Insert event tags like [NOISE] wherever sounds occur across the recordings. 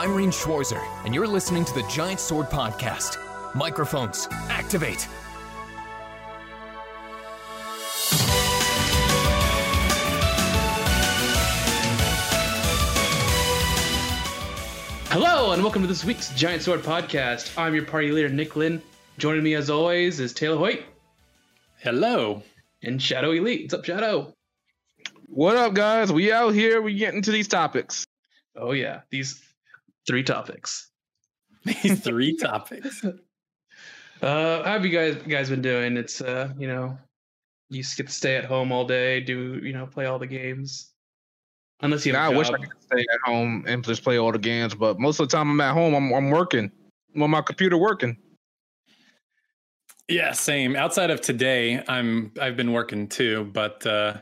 I'm Rean Schwarzer, and you're listening to the Giant Sword Podcast. Microphones, activate. Hello, and welcome to this week's Giant Sword Podcast. I'm your party leader, Nick Lynn. Joining me, as always, is Taylor Hoyt Hello. and Shadow Elite. What's up, Shadow? What up, guys? We out here. We getting to these topics. Oh, yeah, these three topics. These three topics. [LAUGHS] Uh, how have you guys guys been doing? It's uh, you know, you get to stay at home all day, do you know, play all the games. Unless you Yeah, have I a wish I could stay at home and just play all the games, but most of the time I'm at home. I'm I'm working. I'm on my computer working. Yeah, same. Outside of today, I'm I've been working too, but uh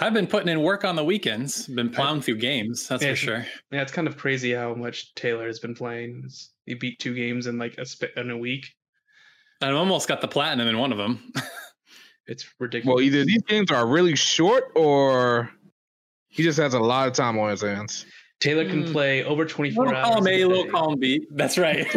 I've been putting in work on the weekends. Been plowing through games, that's Yeah. for sure. Yeah, it's kind of crazy how much Taylor has been playing. It's- He beat two games in like a sp- in a week. I almost got the platinum in one of them. [LAUGHS] It's ridiculous. Well, either these games are really short or he just has a lot of time on his hands. Taylor can Hmm. play over 24 little hours. column A, a little day. column B. That's right. [LAUGHS] [LAUGHS]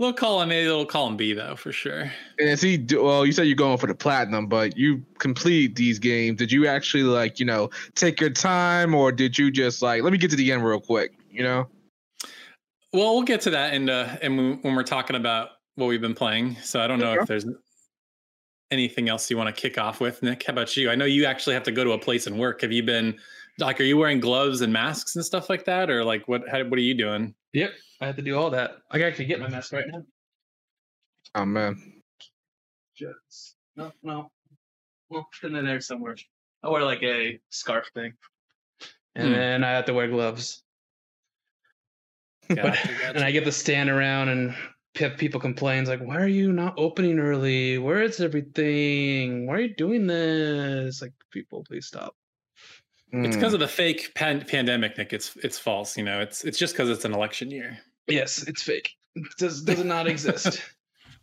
little column A, little column B, though, for sure. And see, Well, you said you're going for the platinum, but you complete these games. Did you actually like you know take your time, or did you just like let me get to the end real quick? You know. Well, we'll get to that in uh, and when when we're talking about what we've been playing. So I don't know Okay. if there's anything else you want to kick off with, Nick. How about you? I know you actually have to go to a place and work. Have you been like, are you wearing gloves and masks and stuff like that, or like what? How, what are you doing? Yep, I have to do all that. I can actually get my mask right now. Oh man. Just no, no. Well, it's in there somewhere. I wear like a scarf thing, and Hmm. then I have to wear gloves. Gotcha, [LAUGHS] And gotcha. I get to stand around and pe- people complain like, "Why are you not opening early? Where is everything? Why are you doing this?" Like, people, please stop. It's Mm. because of the fake pan- pandemic, Nick. It's it's false. You know, it's it's just because it's an election year. Yes, it's fake. It does does not exist. [LAUGHS]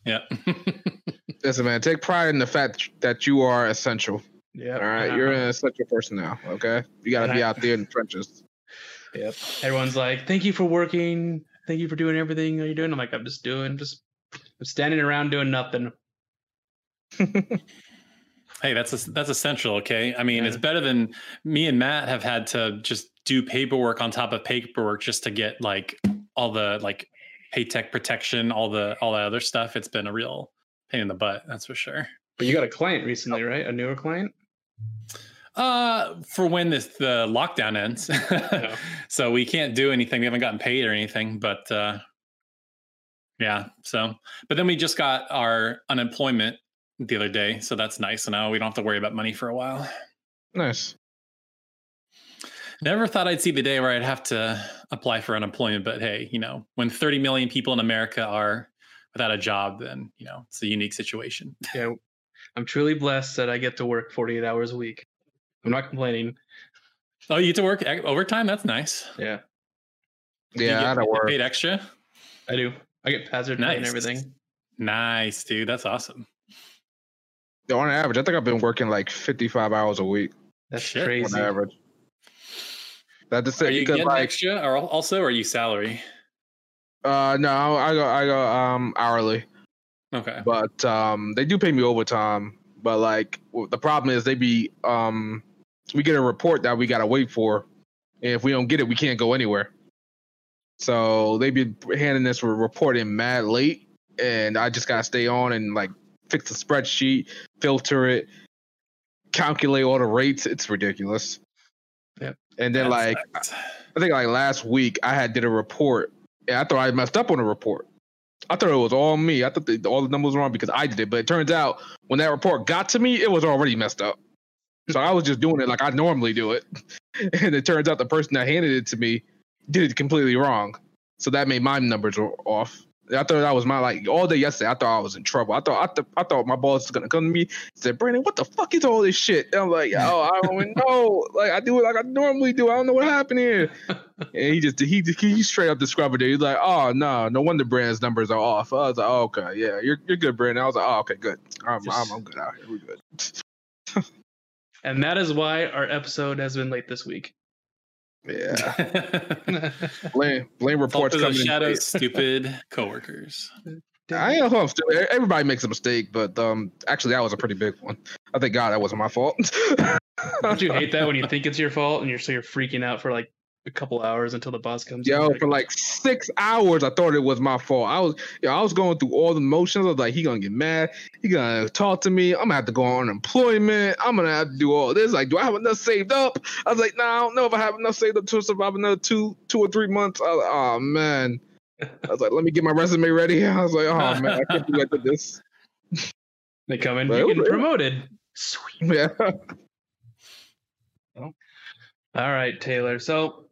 Yeah. [LAUGHS] Listen, man. Take pride in the fact that you are essential. Yeah. All right, you're an essential person now. Okay, you got to be I- out there in the trenches. Yep. Everyone's like, "Thank you for working. Thank you for doing everything that you're doing." I'm like, "I'm just doing, just I'm standing around doing nothing." [LAUGHS] Hey, that's a, that's essential. Okay, I mean, Yeah. it's better than me and Matt have had to just do paperwork on top of paperwork just to get like all the like paycheck protection, all the all that other stuff. It's been a real pain in the butt, that's for sure. But you got a client recently, right? A newer client? Uh, for when this the lockdown ends, [LAUGHS] so we can't do anything. We haven't gotten paid or anything, but uh, yeah. So, but then we just got our unemployment the other day, so that's nice. So now we don't have to worry about money for a while. Nice. Never thought I'd see the day where I'd have to apply for unemployment, but hey, you know, when 30 million people in America are without a job, then you know it's a unique situation. [LAUGHS] Yeah. I'm truly blessed that I get to work 48 hours a week. I'm not complaining. Oh, you get to work overtime? That's nice. Yeah, Do you Yeah, get I don't work. paid extra. I do. I get hazard pay and everything. Nice, dude. That's awesome. On average, I think I've been working like 55 hours a week That's Shit. on crazy. Average. That's just Are you because getting like extra, or al- also are you salary? uh no, I go I go um hourly, Okay. but um they do pay me overtime. But like the problem is they be um we get a report that we gotta wait for, and if we don't get it, we can't go anywhere. So they be handing this report in mad late, and I just gotta stay on and like fix the spreadsheet, filter it, calculate all the rates. It's ridiculous. Yep. And then That like. I think like last week I had did a report and I thought I messed up on the report. I thought it was all me. I thought the, all the numbers were wrong because I did it, but it turns out when that report got to me, it was already messed up. So I was just doing it like I normally do it, [LAUGHS] and it turns out the person that handed it to me did it completely wrong. So that made my numbers off. I thought that was my like all day yesterday. I thought I was in trouble. I thought I, th- I thought my boss was gonna come to me and say, "Brandon, what the fuck is all this shit?" And I'm like, "Oh, I don't [LAUGHS] know. Like I do it like I normally do. I don't know what happened here." [LAUGHS] and he just he he straight up described it. He's like, "Oh no, no wonder Brandon's numbers are off." I was like, oh, "Okay, yeah, you're you're good, Brandon." I was like, "Oh, okay, good. I'm I'm, I'm good out here. We're good." [LAUGHS] And that is why our episode has been late this week. Yeah. [LAUGHS] blame blame reports Fault coming. is in Shadow's stupid coworkers. I ain't know if I'm stupid. Everybody makes a mistake, but um, actually, that was a pretty big one. I thank God that wasn't my fault. [LAUGHS] Don't you hate that when you think it's your fault and you're so you're freaking out for like a couple hours until the boss comes? Yo, for like six hours, I thought it was my fault. I was, yo, I was going through all the motions. I was like, he gonna get mad. He gonna talk to me. I'm gonna have to go on unemployment. I'm gonna have to do all this. Like, do I have enough saved up? I was like, nah, I don't know if I have enough saved up to survive another two, two or three months. I like, oh man. I was like, let me get my resume ready. [LAUGHS] I was like, oh man, I can't do like this. [LAUGHS] they come in, getting yeah. promoted. Sweet. Yeah. All right, Taylor. So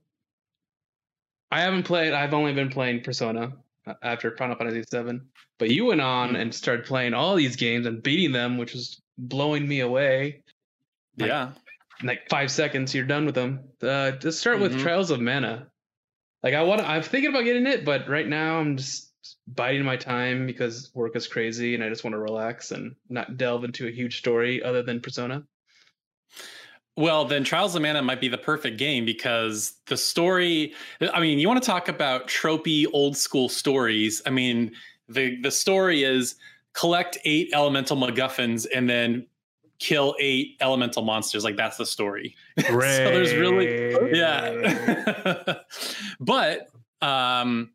I haven't played. I've only been playing Persona uh, after Final Fantasy VII. But you went on Mhm. and started playing all these games and beating them, which was blowing me away. Like, Yeah. In like five seconds, you're done with them. Uh, let's start with Mhm. Trials of Mana. Like I want, I'm thinking about getting it, but right now I'm just biding my time because work is crazy and I just want to relax and not delve into a huge story other than Persona. Well, then Trials of Mana might be the perfect game because the story. I mean, you want to talk about tropey old school stories. I mean, the the story is collect eight elemental MacGuffins and then kill eight elemental monsters. Like that's the story. [LAUGHS] so there's really yeah. [LAUGHS] but um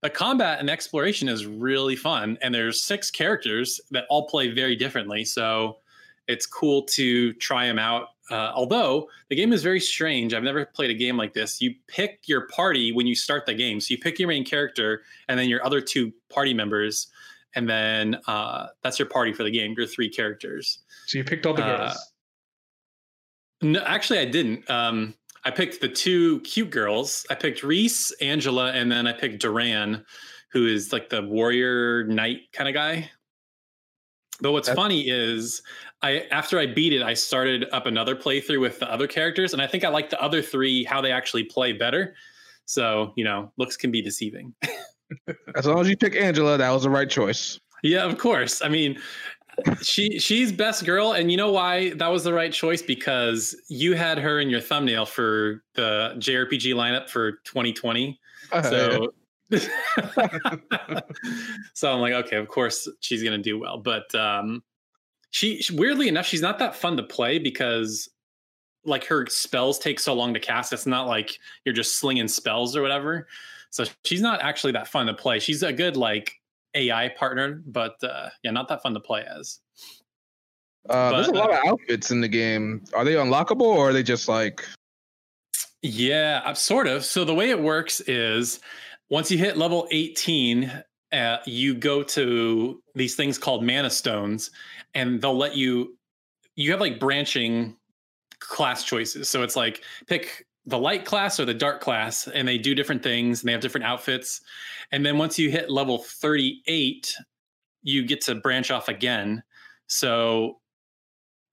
the combat and exploration is really fun and there's six characters that all play very differently so it's cool to try them out uh, although the game is very strange i've never played a game like this you pick your party when you start the game so you pick your main character and then your other two party members and then uh, that's your party for the game your three characters So you picked all the Uh, girls. no, actually, I didn't. Um, I picked the two cute girls. I picked Riesz, Angela, and then I picked Duran, who is like the warrior knight kind of guy. But what's That's- funny is, I after I beat it, I started up another playthrough with the other characters, and I think I like the other three how they actually play better. So you know, looks can be deceiving. [LAUGHS] As long as you pick Angela, that was the right choice. Yeah, of course. I mean, she she's best girl, and you know why that was the right choice because you had her in your thumbnail for the JRPG lineup for 2020. So, [LAUGHS] so I'm like, okay, of course she's gonna do well. But um, she weirdly enough, she's not that fun to play because like her spells take so long to cast. It's not like you're just slinging spells or whatever. So she's not actually that fun to play. She's a good like AI partner, but uh, yeah, not that fun to play as. uh, there's a but, lot of outfits in the game. Are they unlockable or are they just like Yeah, uh, sort of. So the way it works is once you hit level 18, uh, you go to these things called mana stones, and they'll let you. You have like branching class choices. So it's like pick the light class or the dark class, and they do different things and they have different outfits. And then once you hit level 38, you get to branch off again. So,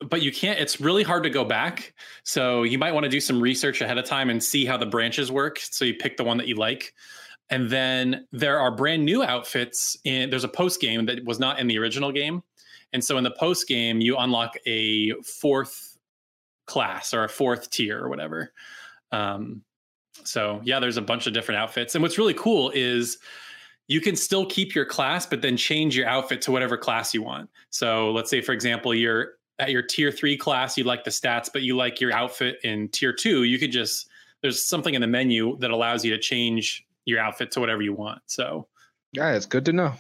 but you can't, it's really hard to go back. So you might want to do some research ahead of time and see how the branches work. So you pick the one that you like. And then there are brand new outfits in there's a post game that was not in the original game. And so in the post game, you unlock a fourth class or a fourth tier or whatever. Um, so yeah, there's a bunch of different outfits. And what's really cool is you can still keep your class, but then change your outfit to whatever class you want. So let's say, for example, you're at your tier three class, you like the stats, but you like your outfit in tier two, you could just there's something in the menu that allows you to change your outfit to whatever you want. So Yeah, it's good to know.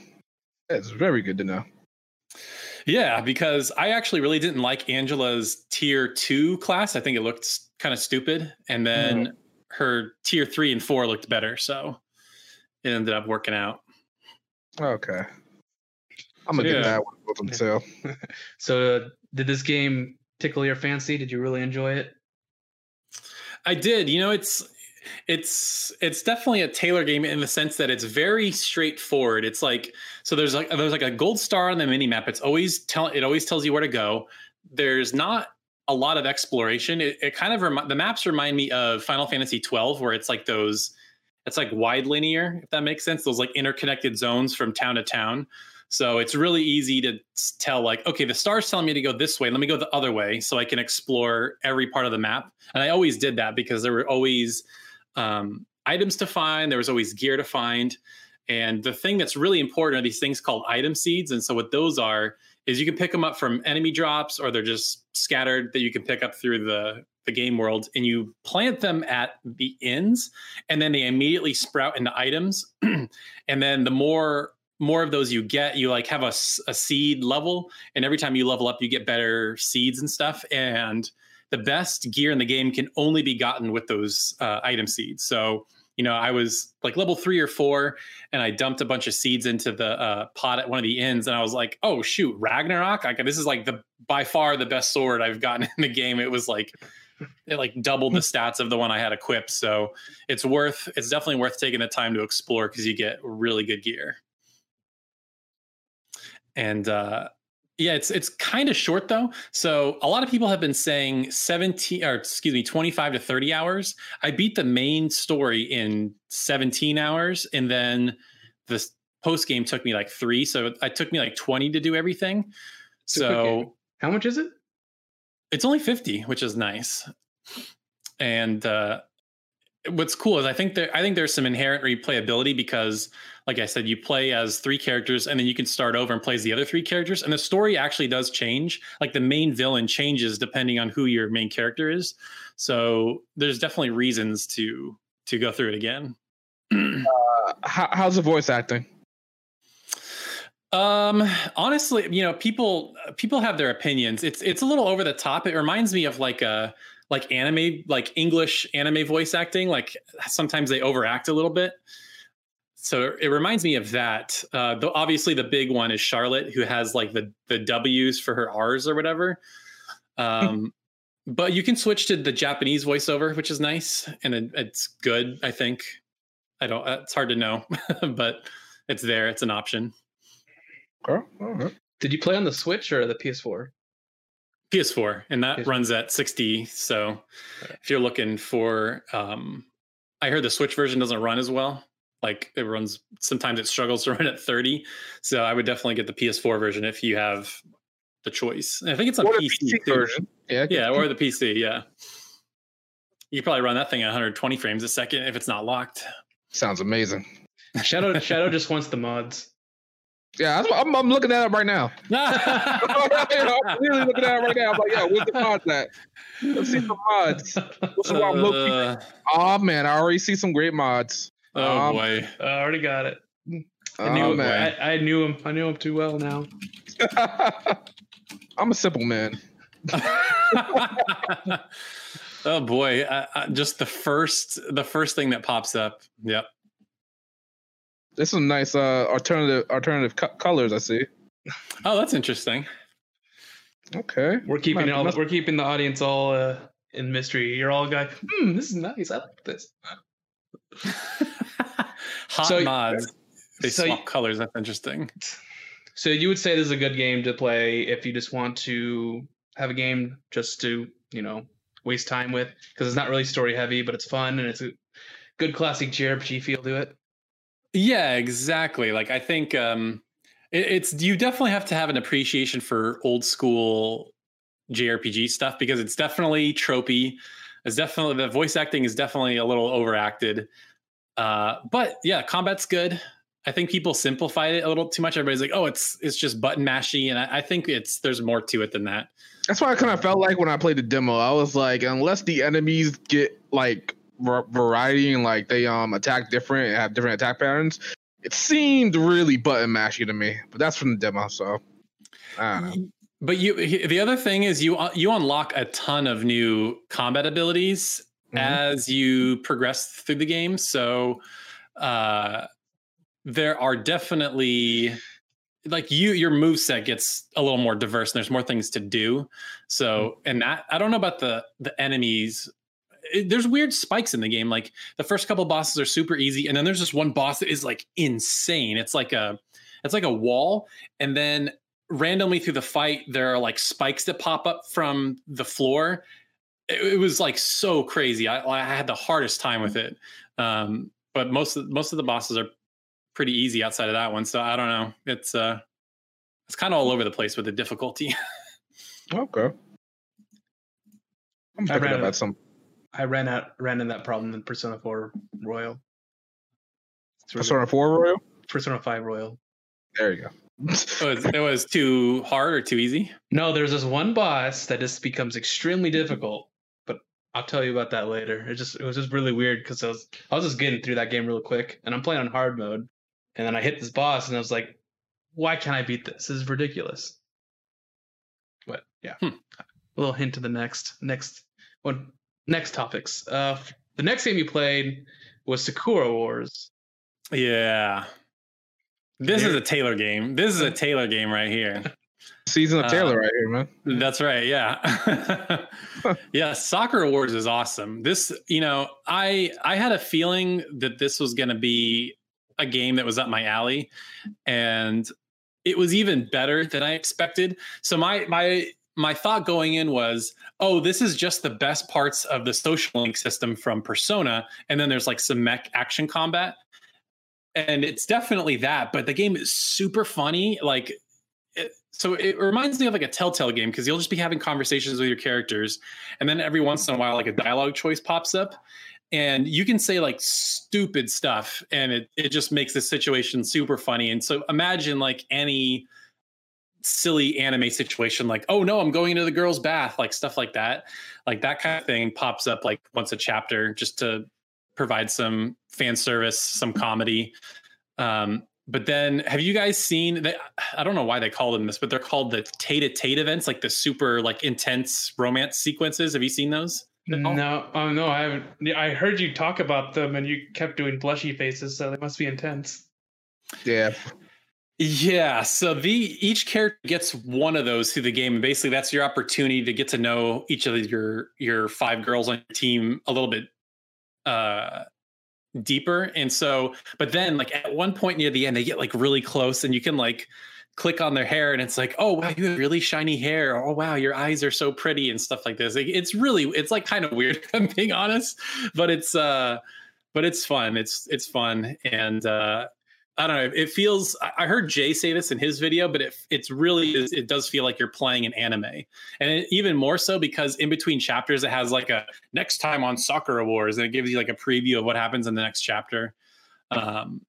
It's very good to know. yeah, because I actually really didn't like Angela's tier two class. I think it looked kind of stupid. And then her tier three and four looked better. So it ended up working out. Okay. I'm gonna Yeah. get that one with them too. So uh, did this game tickle your fancy? Did you really enjoy it? I did. You know, it's it's it's definitely a Taylor game in the sense that it's very straightforward. It's like so there's like there's like a gold star on the mini map. It's always tell it always tells you where to go. There's not a lot of exploration. It, it kind of the maps remind me of Final Fantasy 12 where it's like those it's like wide linear if that makes sense. Those like interconnected zones from town to town. So it's really easy to tell, like, okay, the star's telling me to go this way. Let me go the other way so I can explore every part of the map. And I always did that because there were always um, items to find. There was always gear to find. And the thing that's really important are these things called item seeds. And so what those are is you can pick them up from enemy drops or they're just scattered that you can pick up through the the game world and you plant them at the ends and then they immediately sprout into items [CLEARS THROAT] and then the more more of those you get you like have a, a seed level and every time you level up you get better seeds and stuff and the best gear in the game can only be gotten with those uh, item seeds so you know, I was like level three or four, and I dumped a bunch of seeds into the uh, pot at one of the inns, and I was like, "Oh shoot, Ragnarok! This is like the by far the best sword I've gotten [LAUGHS] in the game." It was like it like doubled the stats of the one I had equipped, so it's worth it's definitely worth taking the time to explore because you get really good gear. And uh, yeah, it's it's kind of short though. So a lot of people have been saying 17 or excuse me, 25 to 30 hours. I beat the main story in 17 hours and then the post game took me like 3, so it took me like 20 to do everything. So how much is it? It's only 50, which is nice. And uh what's cool is I think there I think there's some inherent replayability because like I said you play as three characters and then you can start over and play as the other three characters. And the story actually does change. Like the main villain changes depending on who your main character is. So there's definitely reasons to to go through it again. [CLEARS THROAT] Uh, how, how's the voice acting? Um honestly you know people people have their opinions. It's it's a little over the top. It reminds me of like a like anime, like English anime voice acting. Like sometimes they overact a little bit. So it reminds me of that. Uh, though obviously the big one is Charlotte, who has like the the W's for her R's or whatever. Um, [LAUGHS] but you can switch to the Japanese voiceover, which is nice and it, it's good. I think. I don't. It's hard to know, [LAUGHS] but it's there. It's an option. Okay. Did you play on the Switch or the PS4? PS4, and that PS4. runs at 60. So if you're looking for, um, I heard the Switch version doesn't run as well. Like it runs, sometimes it struggles [LAUGHS] to run at 30. So I would definitely get the PS4 version if you have the choice. And I think it's on or PC, PC version. Yeah, yeah, or the PC. Yeah, you probably run that thing at 120 frames a second if it's not locked. Sounds amazing. Shadow Shadow just wants the mods. Yeah, I'm, I'm, looking at it right now. [LAUGHS] [LAUGHS] I'm really looking at it right now. I'm like, yeah, where's the mods at? Let's see some mods. Uh, oh man, I already see some great mods. Oh um, boy, I already got it. I knew oh, him. Man. I, I, knew him. I knew him too well now. [LAUGHS] I'm a simple man. oh boy, just the first the first thing that pops up. Yep. There's some nice uh, alternative alternative co- colors I see. Oh, that's interesting. Okay, we're keeping it all, we're keeping the audience all uh, in mystery. You're all going, hmm, this is nice. I like this. [LAUGHS] Hot so, mods. They so swap colors. That's interesting. So you would say this is a good game to play if you just want to have a game just to you know waste time with because it's not really story heavy, but it's fun and it's a good classic JRPG feel to it. Yeah, exactly. Like I think um it, it's you definitely have to have an appreciation for old school JRPG stuff because it's definitely tropey. It's definitely the voice acting is definitely a little overacted. Uh, but yeah, combat's good. I think people simplified it a little too much. Everybody's like, "Oh, it's it's just button mashy," and I, I think it's there's more to it than that. That's why I kind of felt like when I played the demo. I was like, unless the enemies get like variety and like they um attack different and have different attack patterns. It seemed really button mashy to me, but that's from the demo, so I don't know. But you, the other thing is you you unlock a ton of new combat abilities mm-hmm. as you progress through the game. So uh, there are definitely like you your move set gets a little more diverse and there's more things to do so mm-hmm. and that i don't know about the the enemies it, there's weird spikes in the game. Like the first couple bosses are super easy, and then there's this one boss that is like insane. It's like a it's like a wall, and then randomly through the fight there are like spikes that pop up from the floor. It, it was like so crazy. I, I had the hardest time with it. Um, but most of most of the bosses are pretty easy outside of that one. So I don't know. It's uh it's kind of all over the place with the difficulty. [LAUGHS] okay. I'm picking up at some I ran out ran in that problem in Persona 4 Royal. It's really- Persona 4 Royal? Persona 5 Royal. There you go. It was, it was too hard or too easy. No, there's this one boss that just becomes extremely difficult, but I'll tell you about that later. It just it was just really weird because I was I was just getting through that game real quick, and I'm playing on hard mode, and then I hit this boss, and I was like, "Why can't I beat this? This is ridiculous." But yeah, Hmm. a little hint to the next next one next topics. Uh, the next game you played was Sakura Wars. Yeah. This is a Taylor game. This is a [LAUGHS] Taylor game right here. Season of Uh, Taylor right here, man. That's right. Yeah. [LAUGHS] [LAUGHS] yeah. Sakura Wars is awesome. This, you know, I I had a feeling that this was going to be a game that was up my alley, and it was even better than I expected. So my my my thought going in was, oh, this is just the best parts of the social link system from Persona, and then there's like some mech action combat. And it's definitely that, but the game is super funny. Like it, so it reminds me of like a telltale game because you'll just be having conversations with your characters and then every once in a while like a dialogue choice pops up and you can say like stupid stuff and it, it just makes the situation super funny and so imagine like any silly anime situation like oh no i'm going into the girl's bath like stuff like that like that kind of thing pops up like once a chapter just to provide some fan service some comedy um, but then have you guys seen that i don't know why they call them this but they're called the tête-à-tête events like the super like intense romance sequences have you seen those No, oh no, I haven't. I heard you talk about them, and you kept doing blushy faces, so they must be intense. Yeah. Yeah, so the each character gets one of those through the game, and basically that's your opportunity to get to know each of your your five girls on your team a little bit uh deeper. And so, but then like at one point near the end, they get like really close, and you can like click on their hair, and it's like, oh wow, you have really shiny hair. Oh wow, your eyes are so pretty and stuff like this. Like, it's really, it's like kind of weird. [LAUGHS] I'm being honest, but it's uh, but it's fun. It's it's fun, and uh I don't know. It feels. I- heard Jay say this in his video, but it it's really. It does feel like you're playing an anime, and it, even more so because in between chapters it has like a next time on Sakura Wars, and it gives you like a preview of what happens in the next chapter. Um,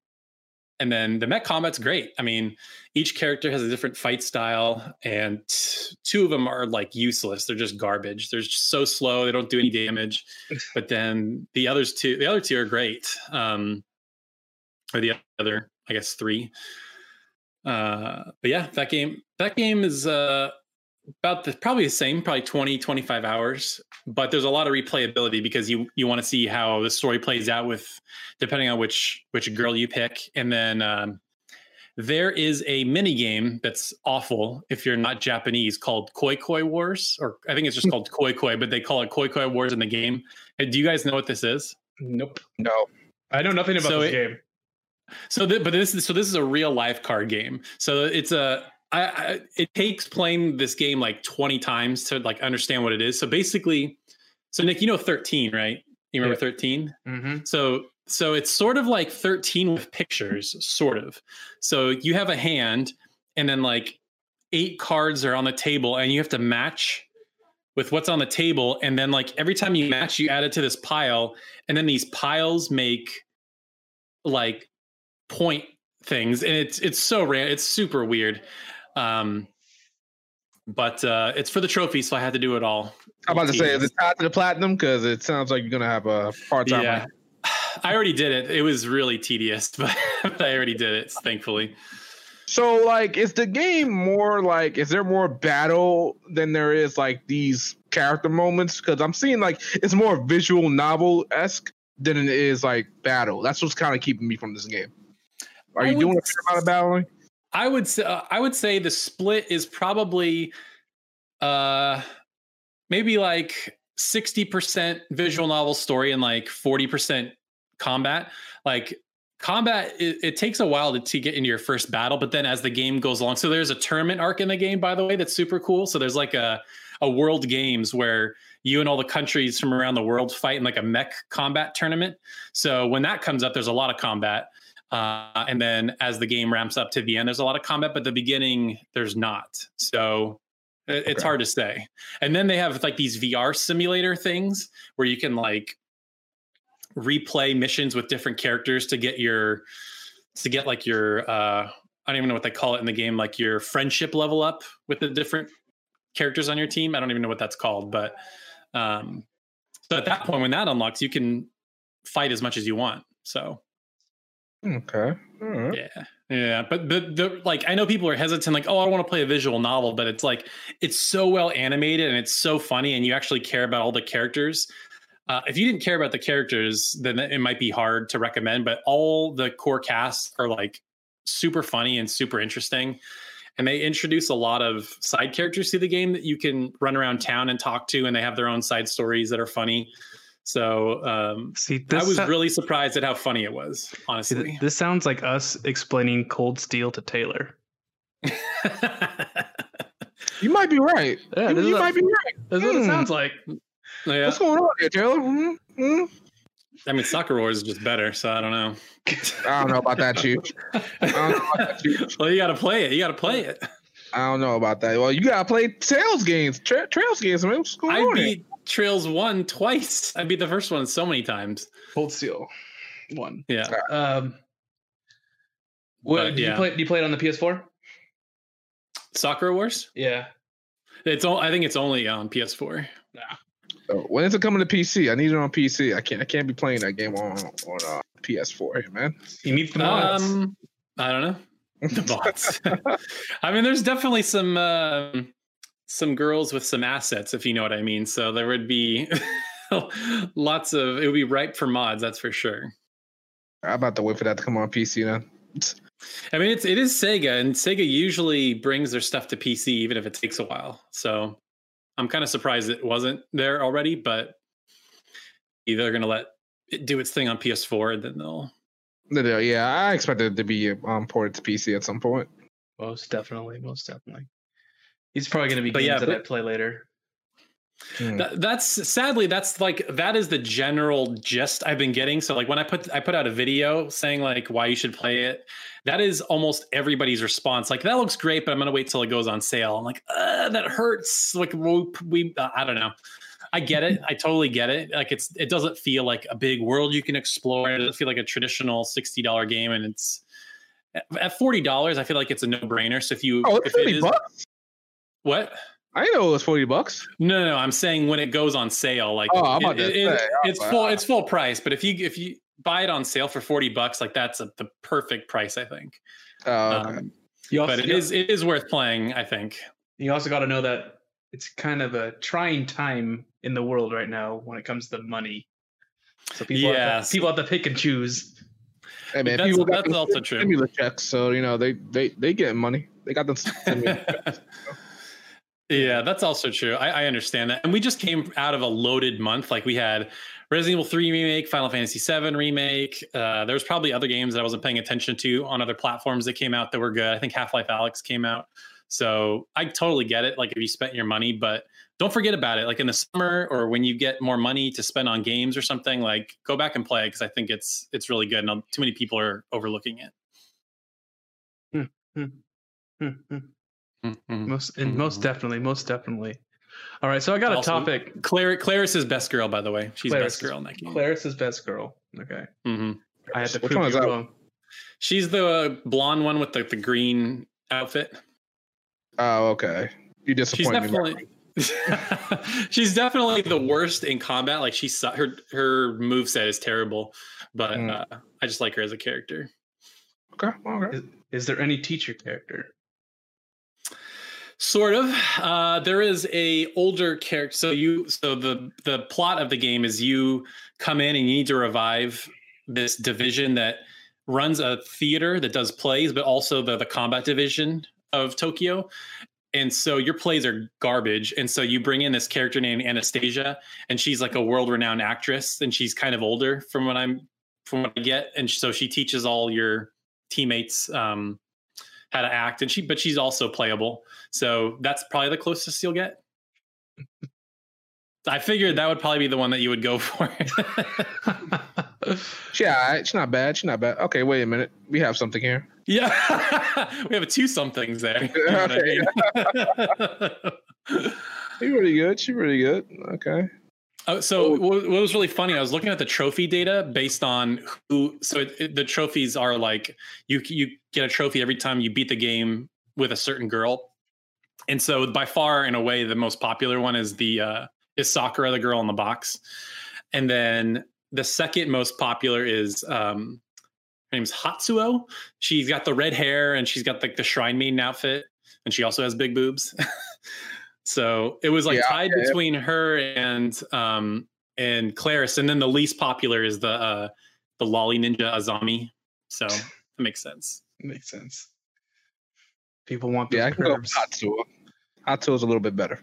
and then the mech combat's great. I mean, each character has a different fight style, and t- two of them are like useless. They're just garbage. They're just so slow. They don't do any damage. [LAUGHS] But then the others two, the other two are great. Um, or the other, I guess three. Uh, but yeah, that game, that game is uh, about the probably the same, probably 20, 25 hours. But there's a lot of replayability because you you want to see how the story plays out with depending on which which girl you pick, and then um, there is a mini game that's awful if you're not Japanese called Koi Koi Wars, or I think it's just called Koi Koi, but they call it Koi Koi Wars in the game. Do you guys know what this is? Nope, No. I know nothing about So this it- game. So, th- but this is so this is a real life card game. So it's a I, I it takes playing this game like twenty times to like understand what it is. So basically, so Nick, you know thirteen, right? You remember thirteen? Mm-hmm. So so it's sort of like 13 with pictures, sort of. So you have a hand and then like eight cards are on the table and you have to match with what's on the table and then like every time you match you add it to this pile and then these piles make like point things and it's it's so rare it's super weird um but uh it's for the trophy so i had to do it all I'm about to say, is it tied to the platinum? Because it sounds like you're gonna have a hard time. yeah [SIGHS] i already did it it was really tedious [LAUGHS] but, but i already did it thankfully So, like, is the game more like? Is there more battle than there is like these character moments? Because I'm seeing like it's more visual novel esque than it is like battle. That's what's kind of keeping me from this game. Are I you would doing a fair amount of battling? i would say uh, i would say the split is probably uh maybe like 60% visual novel story and like 40% combat. Like combat it, it takes a while to, to get into your first battle but then as the game goes along so there's a tournament arc in the game by the way that's super cool. So there's like a a world games where you and all the countries from around the world fight in like a mech combat tournament. So when that comes up there's a lot of combat uh, and then as the game ramps up to the end there's a lot of combat but the beginning there's not so It's Okay. hard to say. And then they have like these VR simulator things where you can like replay missions with different characters to get your to get like your uh I don't even know what they call it in the game, like your friendship level up with the different characters on your team. I don't even know what that's called, but um so at that point when that unlocks, you can fight as much as you want. So Okay. Right. yeah. Yeah. But the the like I know people are hesitant, like, oh, I want to play a visual novel, but it's like it's so well animated and it's so funny and you actually care about all the characters. Uh, if you didn't care about the characters, then it might be hard to recommend. But all the core casts are like super funny and super interesting. And they introduce a lot of side characters to the game that you can run around town and talk to, and they have their own side stories that are funny. So um, See, this I was sou- really surprised at how funny it was, See, honestly. This sounds like us explaining Cold Steel to Taylor. You might be right. [LAUGHS] Yeah, you this you is might a- be right. That's what it Hmm. sounds like. yeah. What's going on here, Taylor? Hmm? Hmm? I mean, Sakura Wars is just better, so I don't know. [LAUGHS] I don't know about that, Chief. I don't know about that, Chief. [LAUGHS] well, you got to play it. You got to play it. I don't know about that. Well, you gotta play Trails games. Tra- Trails games, man. What's going I on here? beat Trails one twice. I beat the first one so many times. Cold Steel, one. Yeah, Um, what But, did you play? Did you play it on the PS4? Sakura Wars. Yeah. It's all. I think it's only on PS4. Oh, when is it coming to PC? I need it on PC. I can't. I can't be playing that game on on uh, PS4 here, man. You need the mods. Um, I don't know the [LAUGHS] bots. [LAUGHS] I mean, there's definitely some um some girls with some assets, if you know what I mean. So there would be [LAUGHS] lots of. It would be ripe for mods. That's for sure. I'm about to wait for that to come on PC then. I mean, it's it is Sega, and Sega usually brings their stuff to PC, even if it takes a while. So I'm kind of surprised it wasn't there already, but either they're gonna let it do its thing on PS4, and then they'll. No, no, Yeah, I expected it to be um, ported to PC at some point. most definitely, most definitely. He's probably going to be But games yeah, that I play later. Hmm. That, that's sadly that's like that is the general gist I've been getting. So like when I put I put out a video saying like why you should play it, that is almost everybody's response. Like that looks great, but I'm gonna wait till it goes on sale. I'm like, uh, that hurts. Like we, we uh, I don't know. I get it. I totally get it. Like it's it doesn't feel like a big world you can explore. It doesn't feel like a traditional sixty dollar game, and it's at forty dollars. I feel like it's a no brainer. So if you Oh, if it's it forty is bucks. What I know it was forty bucks. no, no, no, I'm saying when it goes on sale, like Oh, I'm it- it- it- say, it's like, full, it's full price. But if you if you buy it on sale for forty bucks, like that's a, the perfect price, I think. Oh, okay. Um, also, but it is it is worth playing, I think. You also got to know that it's kind of a trying time in the world right now when it comes to money. So people, have Yes. to, people have to pick and choose. hey man, that's- people got that's them also true. Stimulus checks, so you know they they they getting money. They got them. [LAUGHS] yeah, that's also true. I, I understand that. And we just came out of a loaded month. Like we had Resident Evil 3 remake, Final Fantasy 7 remake. Uh, there was probably other games that I wasn't paying attention to on other platforms that came out that were good. I think Half-Life Alyx came out. So I totally get it. Like if you spent your money, but don't forget about it. Like in the summer or when you get more money to spend on games or something, like go back and play because I think it's it's really good. And too many people are overlooking it. Hmm, hmm. Mhm. Most and most definitely, most definitely. All right, so I got a topic. Claire Claris is best girl, by the way. She's Claris best girl in that game. Claris is best girl. Okay, hmm I had to Which prove one is you that? wrong. She's the blonde one with the, the green outfit. Oh, okay. You She's disappointed me. definitely [LAUGHS] she's definitely the worst in combat. Like she's her her move set is terrible, but Mm. uh, I just like her as a character. Okay, okay. Is, is there any teacher character? Sort of. Uh, there is a older character. So you so the the plot of the game is you come in and you need to revive this division that runs a theater that does plays, but also the the combat division of Tokyo. And so your plays are garbage. And so you bring in this character named Anastasia, and she's like a world-renowned actress, and she's kind of older from what I'm from what I get. And so she teaches all your teammates um, how to act, and she but she's also playable. So that's probably the closest you'll get. I figured that would probably be the one that you would go [LAUGHS] for. [LAUGHS] yeah. She's not bad. She's not bad. Okay, wait a minute. We have something here. Yeah, [LAUGHS] we have a two somethings there. Okay. She's pretty good. She's pretty good. Okay. Oh, so what, what was really funny? I was looking at the trophy data based on who. So it, it, the trophies are like you you get a trophy every time you beat the game with a certain girl, and so by far, in a way, the most popular one is the uh, is Sakura, the girl in the box, and then the second most popular is um, her name's Hatsuho. She's got the red hair and she's got like the shrine maiden outfit, and she also has big boobs. [LAUGHS] so it was like Yeah, tied yeah. between her and um and Claris, and then the least popular is the uh the lolly ninja Azami. So [LAUGHS] that makes sense. Makes sense. People want those Yeah, I can go curves. Hatsuho. Hatsuho's a little bit better.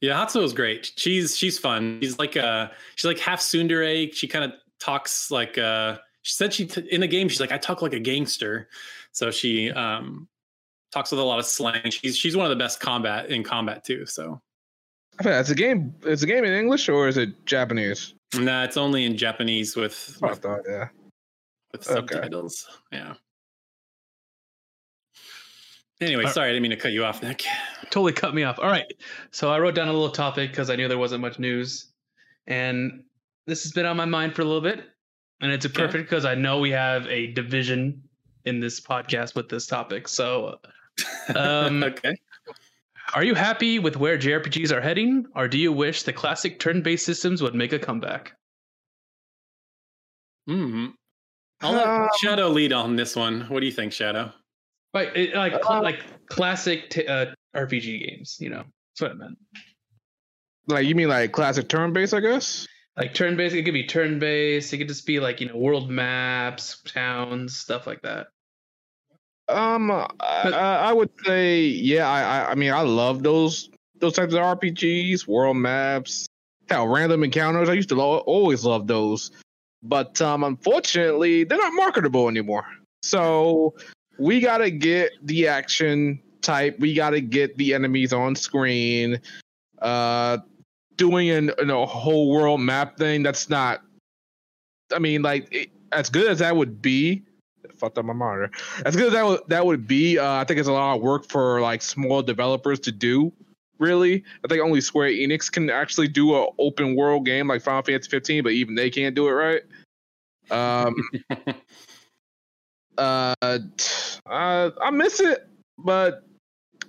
Yeah, Hatsuho is great. She's she's fun. She's like uh she's like half tsundere. She kind of talks like uh she said she t- in the game she's like I talk like a gangster. So she um talks with a lot of slang. She's she's one of the best combat in combat too. So I think It's a game. It's a game in English or is it Japanese? nah, it's only in Japanese with I with, thought, yeah. with okay. subtitles. Yeah. Anyway, Uh, sorry, I didn't mean to cut you off, Nick. totally cut me off. All right. So I wrote down a little topic because I knew there wasn't much news. And this has been on my mind for a little bit. And it's a perfect because I know we have a division in this podcast with this topic. So Um, [LAUGHS] okay. are you happy with where JRPGs are heading? Or do you wish the classic turn based systems would make a comeback? Mm. I'll let Um, Shadow lead on this one. What do you think, Shadow? Like, it, like, cl- Uh, like classic t- uh, RPG games, you know? That's what I meant. Like you mean like classic turn based, I guess? Like turn based, it could be turn based. It could just be like, you know, world maps, towns, stuff like that. Um, I, I would say, yeah. I, I, mean, I love those those types of RPGs, world maps, hell, random encounters. I used to lo- always love those, but um, unfortunately, they're not marketable anymore. So we gotta get the action type. We gotta get the enemies on screen. Uh, doing an, an a whole world map thing. That's not. I mean, like it, as good as that would be, fucked up my monitor. As good as that would that would be, uh, I think it's a lot of work for like small developers to do. Really, I think only Square Enix can actually do a open world game like Final Fantasy 15, but even they can't do it right. Um, [LAUGHS] uh, I, I miss it, but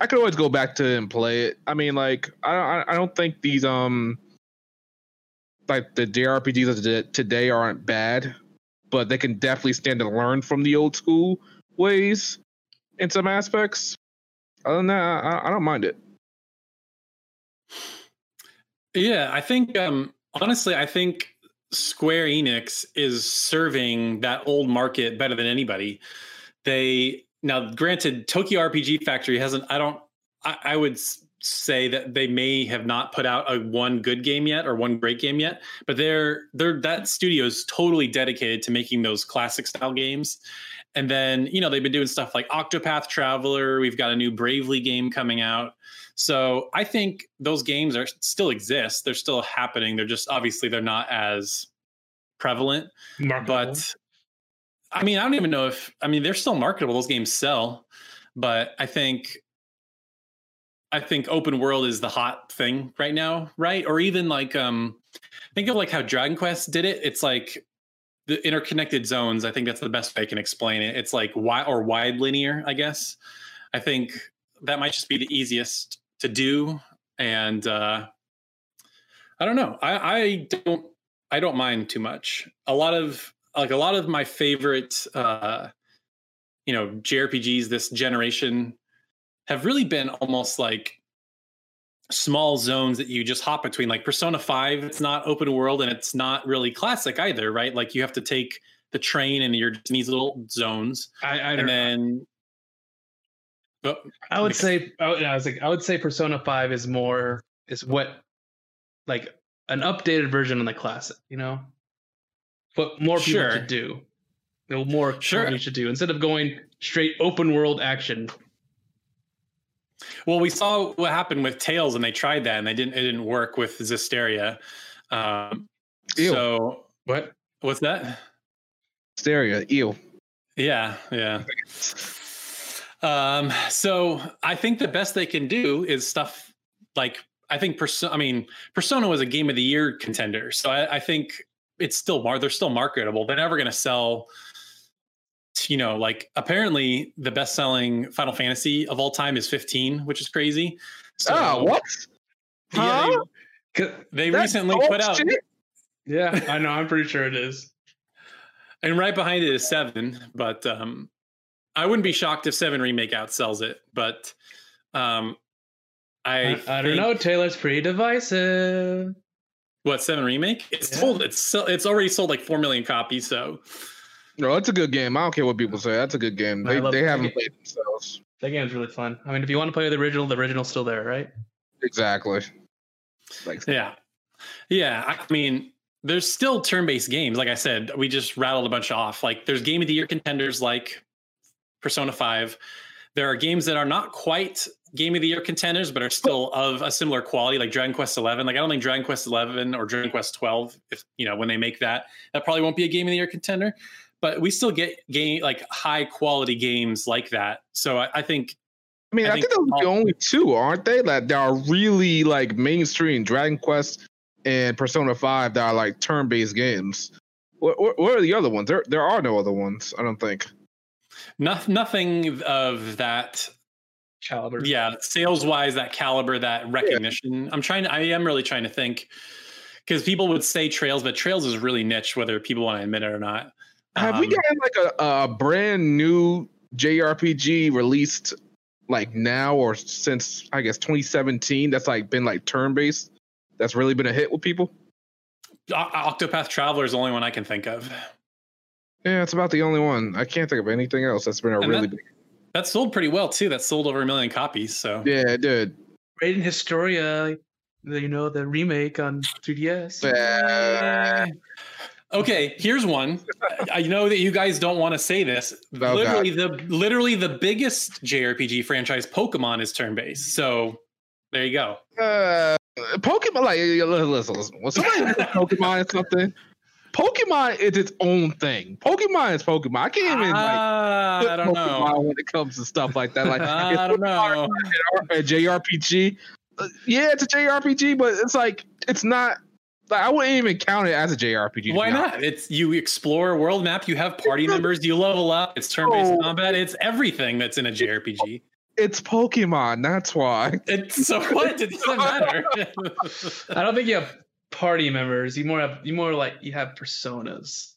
I could always go back to it and play it. I mean, like I I, I don't think these um like the JRPGs of today aren't bad, but they can definitely stand to learn from the old school ways in some aspects. Other than that, I, I don't mind it. Yeah, I think um honestly, I think Square Enix is serving that old market better than anybody. They now granted Tokyo RPG Factory hasn't I don't I, I would say that they may have not put out a one good game yet or one great game yet, but they're they're that studio is totally dedicated to making those classic style games. And then, you know, they've been doing stuff like Octopath Traveler, we've got a new Bravely game coming out. So I think those games are still exist. They're still happening. They're just obviously they're not as prevalent. But I mean, I don't even know if I mean they're still marketable. Those games sell, but I think I think open world is the hot thing right now, right? Or even like um think of like how Dragon Quest did it. It's like the interconnected zones. I think that's the best way I can explain it. It's like wide or wide linear, I guess. I think that might just be the easiest to do and uh i don't know i i don't i don't mind too much a lot of like a lot of my favorite uh you know jrpgs this generation have really been almost like small zones that you just hop between like persona 5 it's not open world and it's not really classic either right like you have to take the train and you're in these little zones I, I, don't, and then but I would say I, I was like I would say Persona Five is more is what like an updated version of the classic, you know, what more people Sure. should do. You know, more Sure. companies should do instead of going straight open world action. Well, we saw what happened with Tales, and they tried that, and they didn't. It didn't work with Zestiria. Um, Ew. so What? what's that? Stereo, ew. Yeah, yeah. Um, so I think the best they can do is stuff like I think Persona. I mean, Persona was a Game of the Year contender, so I, I think it's still mar- they're still marketable. They're never going to sell. You know, like apparently the best-selling Final Fantasy of all time is 15, which is crazy. So, oh, what? Yeah, they, they recently put out. Shit? Yeah, I know. I'm pretty sure it is. And right behind it is seven, but um, I wouldn't be shocked if Seven Remake outsells it. But um, I I, I don't know. Taylor's pretty divisive. What Seven Remake? It's yeah. sold. It's it's already sold like four million copies. So no, it's a good game. I don't care what people say. That's a good game. They they haven't played themselves. That game's really fun. I mean, if you want to play the original, the original's still there, right? Exactly. Like yeah, yeah. I mean, there's still turn-based games. Like I said, we just rattled a bunch off. Like there's game of the year contenders like Persona 5. There are games that are not quite game of the year contenders, but are still of a similar quality, like Dragon Quest 11. Like I don't think Dragon Quest 11 or Dragon Quest 12, if you know when they make that, that probably won't be a game of the year contender. But we still get game like high quality games like that. So I, I think. I mean, I, I think, think those are the only two, aren't they? That they are really like mainstream Dragon Quest and Persona 5 that are like turn based games. What, what, what, are the other ones? There, there are no other ones, I don't think. No, nothing of that caliber. Yeah, sales wise, that caliber, that recognition. Yeah. I'm trying to, I am really trying to think because people would say Trails, but Trails is really niche, whether people want to admit it or not. Have um, we gotten like a, a brand new JRPG released like now or since I guess 2017 that's like been like turn based? that's really been a hit with people? Octopath Traveler is the only one I can think of. Yeah, it's about the only one. I can't think of anything else that's been a and really that, big. That sold pretty well too. That sold over a million copies. So yeah, it did. Radiant Historia, you know the remake on 3DS. Uh, okay, here's one. I know that you guys don't want to say this. Oh, literally, God. the literally the biggest JRPG franchise, Pokemon, is turn based. So there you go. Uh, Pokemon, like listen, listen. When somebody [LAUGHS] Pokemon is something, Pokemon is its own thing. Pokemon is Pokemon. I can't even like uh, I don't Pokemon know when it comes to stuff like that. Like [LAUGHS] I don't know. A JRPG, uh, yeah, it's a JRPG, but it's like it's not. Like, I wouldn't even count it as a JRPG. Why not? It's you explore a world map. You have party members. You level up. It's turn-based oh. combat. It's everything that's in a JRPG. It's Pokemon. That's why. It's so what? It doesn't matter. [LAUGHS] [LAUGHS] I don't think you have party members. You more have you more like you have personas.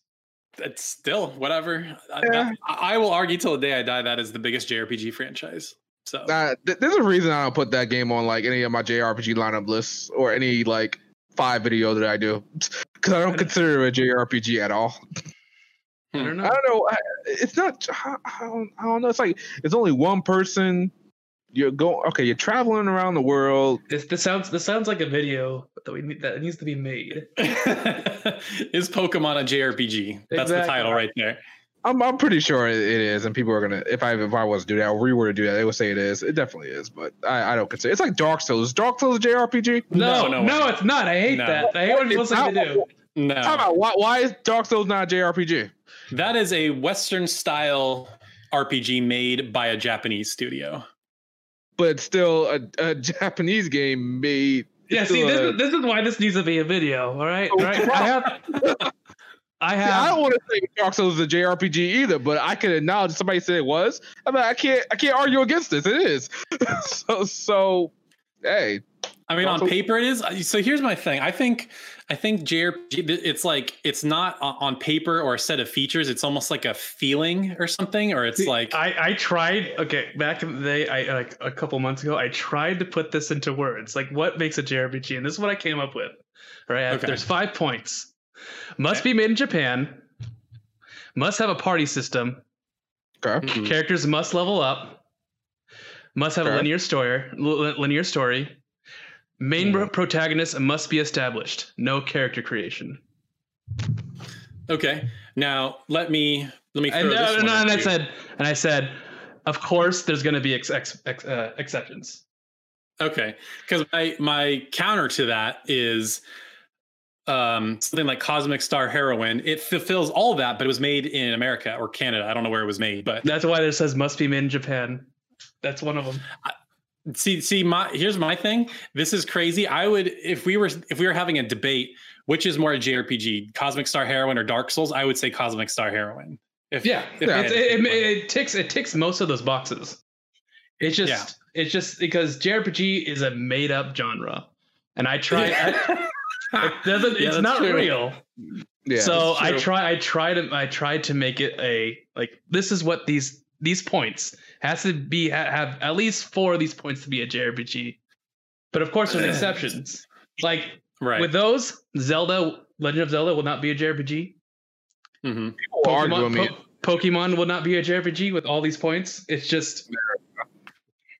That's still whatever. Yeah. I, I, will argue till the day I die that is the biggest JRPG franchise. So uh, th- there's a reason I don't put that game on like any of my JRPG lineup lists or any like five video that I do [LAUGHS] because I don't consider it a JRPG at all. I don't hmm. know. I don't know. It's not. I don't, I don't know. It's like it's only one person. You're going. Okay, you're traveling around the world. This this sounds this sounds like a video that we need that needs to be made. [LAUGHS] Is Pokemon a JRPG? That's exactly. the title right there. I'm I'm pretty sure it is, and people are gonna if I if I was to do that or we were to do that, they would say it is. It definitely is, but I, I don't consider it's like Dark Souls. Is Dark Souls a JRPG? No, no, no, no it's not. I hate no. that. I hate what you're supposed to do. No. How about why, why is Dark Souls not a JRPG? That is a Western style RPG made by a Japanese studio. But still a, a [LAUGHS] Japanese game made. Yeah, see, this, is, this is why this needs to be a video. All right, all right. [LAUGHS] I have. [LAUGHS] I have. I don't want to say Dark Souls is a JRPG either, but I can acknowledge somebody said it was. I mean, I can't. I can't argue against this. It is. [LAUGHS] so, so, hey. I mean, on paper it is. So here's my thing. I think I think JRPG, it's like it's not on paper or a set of features. It's almost like a feeling or something, or it's See, like I I tried. Okay, back in the day, I like a couple months ago, I tried to put this into words. Like, what makes a JRPG? And this is what I came up with. Right, okay. there's five points. Must okay. be made in Japan. Must have a party system. Okay. Mm-hmm. Characters must level up. Must have okay. a linear story. Linear story Main yeah. protagonist must be established. No character creation. Okay. Now let me let me. and, uh, no, and I said, and I said, of course, there's going to be ex, ex, ex, uh, exceptions. Okay, because my my counter to that is um, something like Cosmic Star Heroine. It fulfills all that, but it was made in America or Canada. I don't know where it was made, but That's why it says must be made in Japan. That's one of them. see, see, my here's my thing. This is crazy. I would if we were if we were having a debate, which is more a JRPG, Cosmic Star Heroine or Dark Souls, I would say Cosmic Star Heroine. If, Yeah, if Yeah, It's, it, it, it ticks it ticks most of those boxes. It's just Yeah. it's just because JRPG is a made up genre, and I try. I, [LAUGHS] it [LAUGHS] doesn't. Yeah, it's not true. real. Yeah. so I try. I try to. I tried to make it a like. This is what these these points has to be. Have at least four of these points to be a JRPG. But of course, there's [CLEARS THROAT] exceptions. Like right. with those, Zelda, Legend of Zelda will not be a JRPG. hmm People argue Pokemon, with. Po- Pokemon will not be a JRPG with all these points. It's just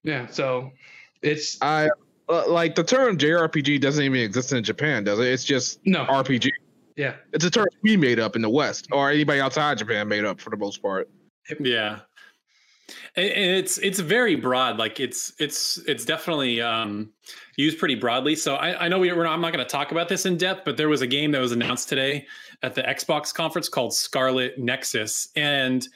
yeah. So it's I uh, like the term JRPG doesn't even exist in Japan, does it? It's just no. RPG. Yeah. It's a term we made up in the West, or anybody outside Japan made up for the most part. Yeah. And and it's it's very broad. Like it's it's it's definitely um, used pretty broadly. So I, I know we, we're not, I'm not going to talk about this in depth, but there was a game that was announced today at the Xbox conference called Scarlet Nexus, and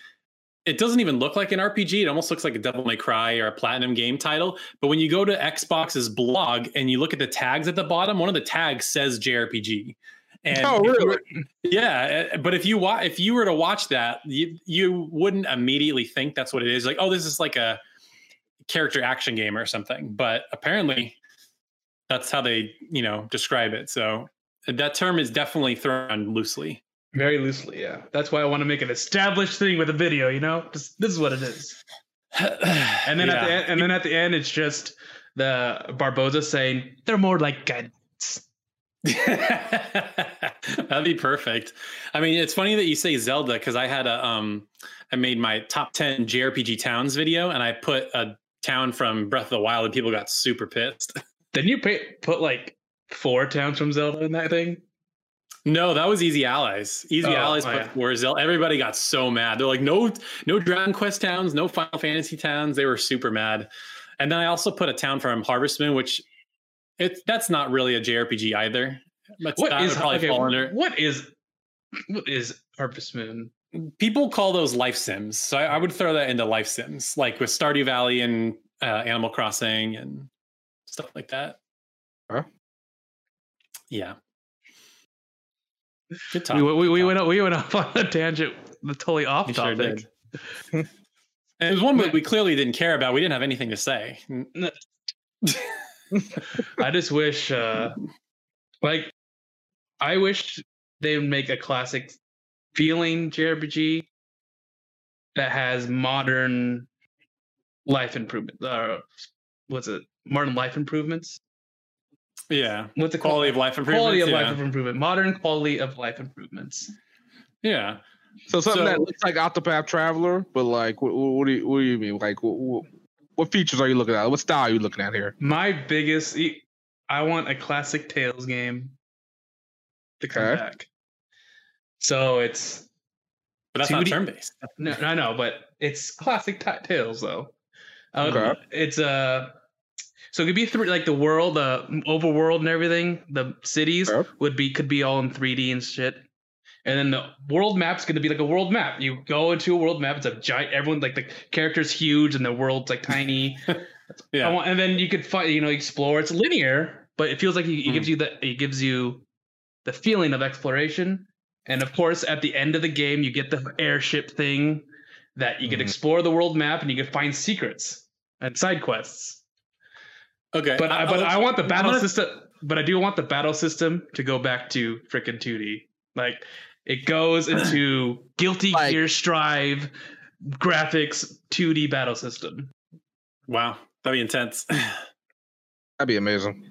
it doesn't even look like an RPG. It almost looks like a Devil May Cry or a Platinum game title. But when you go to Xbox's blog and you look at the tags at the bottom, one of the tags says JRPG. And Oh, really? were- yeah, uh, but if you wa- if you were to watch that, you you wouldn't immediately think that's what it is. Like, oh, this is like a character action game or something. But apparently, that's how they you know describe it. So that term is definitely thrown loosely. Very loosely, yeah. That's why I want to make an established thing with a video. You know, just this is what it is. [SIGHS] And then at the end, and then at the end, it's just the Barbossa saying they're more like guidance. [LAUGHS] That'd be perfect. I mean, it's funny that you say Zelda because I had a um I made my top 10 JRPG towns video and I put a town from Breath of the Wild and people got super pissed. [LAUGHS] Didn't you pay, put like four towns from Zelda in that thing? No, that was Easy Allies. Easy Oh, Allies oh, yeah. Everybody got so mad. They're like, no, no Dragon Quest towns, no Final Fantasy towns. They were super mad. And then I also put a town from Harvest Moon, which it's that's not really a JRPG either. That is would probably okay, what is what is Harvest Moon? people call those life sims. So I, I would throw that into life sims, like with Stardew Valley and uh, Animal Crossing and stuff like that. Huh? Yeah. Good talk. We, we, we went we went off on a tangent, the totally off We topic. [LAUGHS] And it was one that we clearly didn't care about. We didn't have anything to say. [LAUGHS] I just wish, uh, like, I wish they would make a classic feeling JRPG that has modern life improvement. Uh, what's it? Modern life improvements. Yeah. With the called? Quality of life improvement. Quality of yeah. life of improvement. Modern quality of life improvements. Yeah. So something So- that looks like Octopath Traveler, but like, what, what do you what do you mean? Like, what, what, what features are you looking at? What style are you looking at here? My biggest, I want a classic Tales game to come Okay. back. So it's But that's not 2D turn based. No, I know, but it's classic t- Tales though. Um, Okay. It's uh, so it could be three, like the world, the overworld and everything. The cities Okay. would be could be all in 3D and shit. And then the world map's gonna be like a world map. You go into a world map. It's a giant. Everyone like the character's huge and the world's like tiny. [LAUGHS] Yeah. want- and then you could find, you know, explore. It's linear, but it feels like it, it Mm. gives you the it gives you the feeling of exploration. And of course, at the end of the game, you get the airship thing that you could Mhm. explore the world map and you could find secrets and side quests. Okay. But I, but I want the battle gonna- system. But I do want the battle system to go back to frickin' 2D. Like it goes [CLEARS THROAT] into Guilty Like- Gear Strive graphics 2D battle system. Wow. That'd be intense. [LAUGHS] That'd be amazing.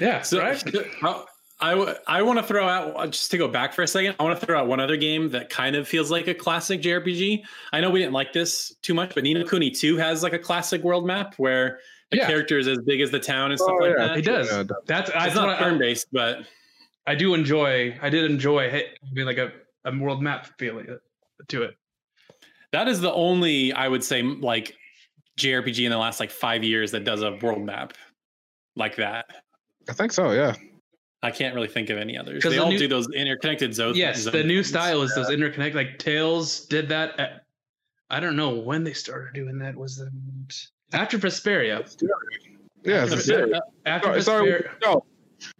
Yeah, So right. [LAUGHS] I'll- I, w- I want to throw out uh, just to go back for a second. I want to throw out one other game that kind of feels like a classic JRPG. I know we didn't like this too much, but Ni no Kuni 2 has like a classic world map where the Yeah. character is as big as the town and stuff Oh, like yeah. that. It does. Yeah, That's It's that's not what turn based, but I do enjoy. I did enjoy hey, having like a, a world map feeling to it. that is the only I would say like JRPG in the last like five years that does a world map like that. I think so. Yeah. I can't really think of any others. 'Cause They the all new- do those interconnected zones. Yes, the new style is those interconnected. Like Tales did that. At, I don't know when they started doing that. Was the after Vesperia? Yeah, After, it's Vesperia- after Sorry, sorry, no,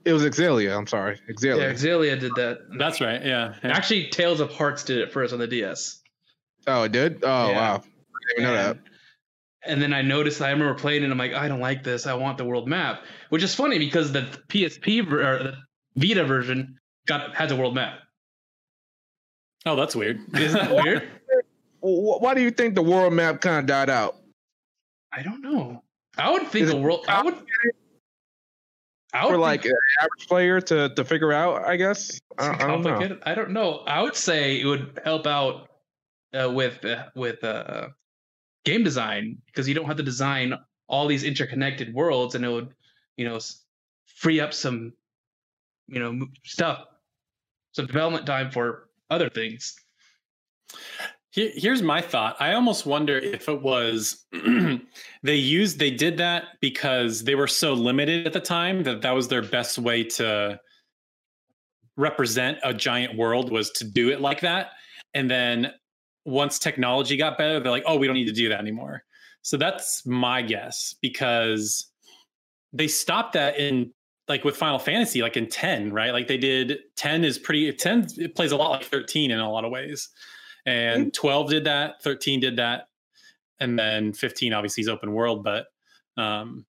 it was Xillia. I'm sorry, yeah, Xillia. Xillia did that. That's right. Yeah. yeah. Actually, Tales of Hearts did it first on the DS. oh, it did. Oh Yeah. wow, I didn't even know that. And, and then I noticed I remember playing it. and I'm like, I don't like this. I want the world map, which is funny because the PSP ver- or the Vita version got has a world map. Oh, that's weird. Isn't that [LAUGHS] weird? Why do you think the world map kind of died out? I don't know. I would think the world. I would. I would for like an average player to to figure out? I guess I, I don't know. I don't know. I would say it would help out uh, with uh, with uh, game design because you don't have to design all these interconnected worlds, and it would, you know, free up some, you know, stuff, some development time for other things. Here- Here's my thought. I almost wonder if it was [CLEARS THROAT] they used they did that because they were so limited at the time that that was their best way to represent a giant world was to do it like that. And then once technology got better, they're like, "Oh, we don't need to do that anymore." So that's my guess because they stopped that in like with Final Fantasy, like in 10, right? Like they did 10 is pretty 10 it plays a lot like 13 in a lot of ways. And 12 did that, 13 did that, and then 15 obviously is open world, but um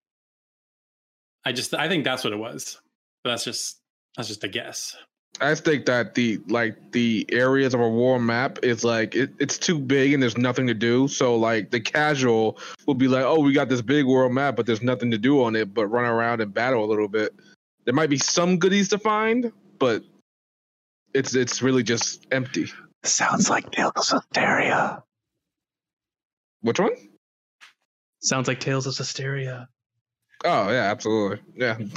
I just I think that's what it was. But that's just that's just a guess. I think that the like the areas of a war map is like it, it's too big and there's nothing to do. So like the casual will be like, oh, we got this big world map, but there's nothing to do on it but run around and battle a little bit. There might be some goodies to find, but it's it's really just empty. Sounds like Tales of Zestiria. Which one? Sounds like Tales of Zestiria. Oh yeah, absolutely. Yeah. [LAUGHS]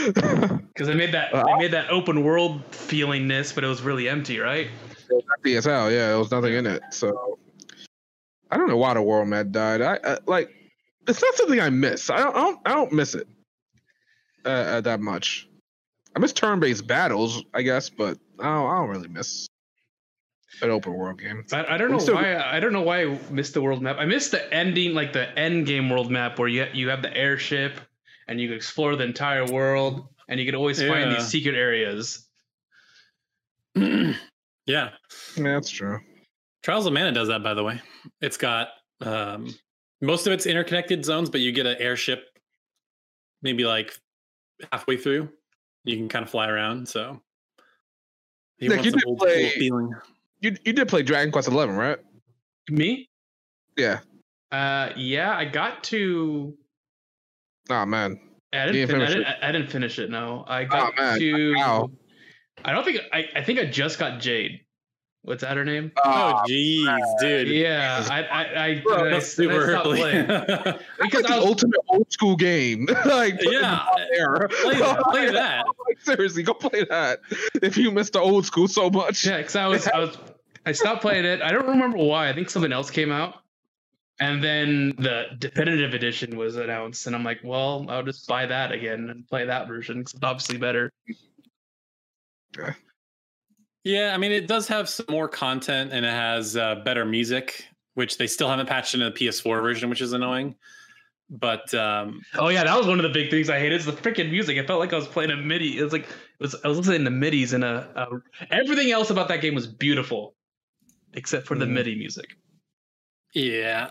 Because they made that they made that open world feelingness, but it was really empty, right? empty as hell. Yeah, there was nothing in it. So I don't know why the world map died. I, I like it's not something I miss. I don't. I don't, I don't miss it uh, uh, that much. I miss turn-based battles, I guess, but I don't, I don't really miss an open world game. I, I don't know still- why. I don't know why I missed the world map. I missed the ending, like the end game world map, where you you have the airship and you can explore the entire world, and you can always find these secret areas. [CLEARS THROAT] yeah. Yeah, that's true. Trials of Mana does that, by the way. It's got um, most of it's interconnected zones, but you get an airship maybe like halfway through. You can kind of fly around. So you Nick, want you some old play- school feeling. You you did play Dragon Quest Eleven, right? Me? Yeah. Uh, yeah, I got to. Oh man. I didn't, didn't fin- I, finish didn't, I didn't finish it. No, I got man, to. how? I don't think I. I think I just got Jade. What's that her name? Oh, jeez, dude. Yeah, I I I, [LAUGHS] Bro, I, That's I super stopped early. playing [LAUGHS] because like I the was, ultimate old school game. [LAUGHS] like Yeah, there. play that. Play that. Like, seriously, go play that. If you missed the old school so much. yeah, because I was I was I stopped playing it. I don't remember why. I think something else came out, and then the definitive edition was announced, and I'm like, well, I'll just buy that again and play that version because it's obviously better. Yeah, I mean, it does have some more content and it has uh, better music, which they still haven't patched into the PS4 version, which is annoying. But um, Oh yeah, that was one of the big things I hated. Is the freaking music. It felt like I was playing a MIDI. It was like it was I was listening to MIDI's and a, a everything else about that game was beautiful, except for the. MIDI music. yeah,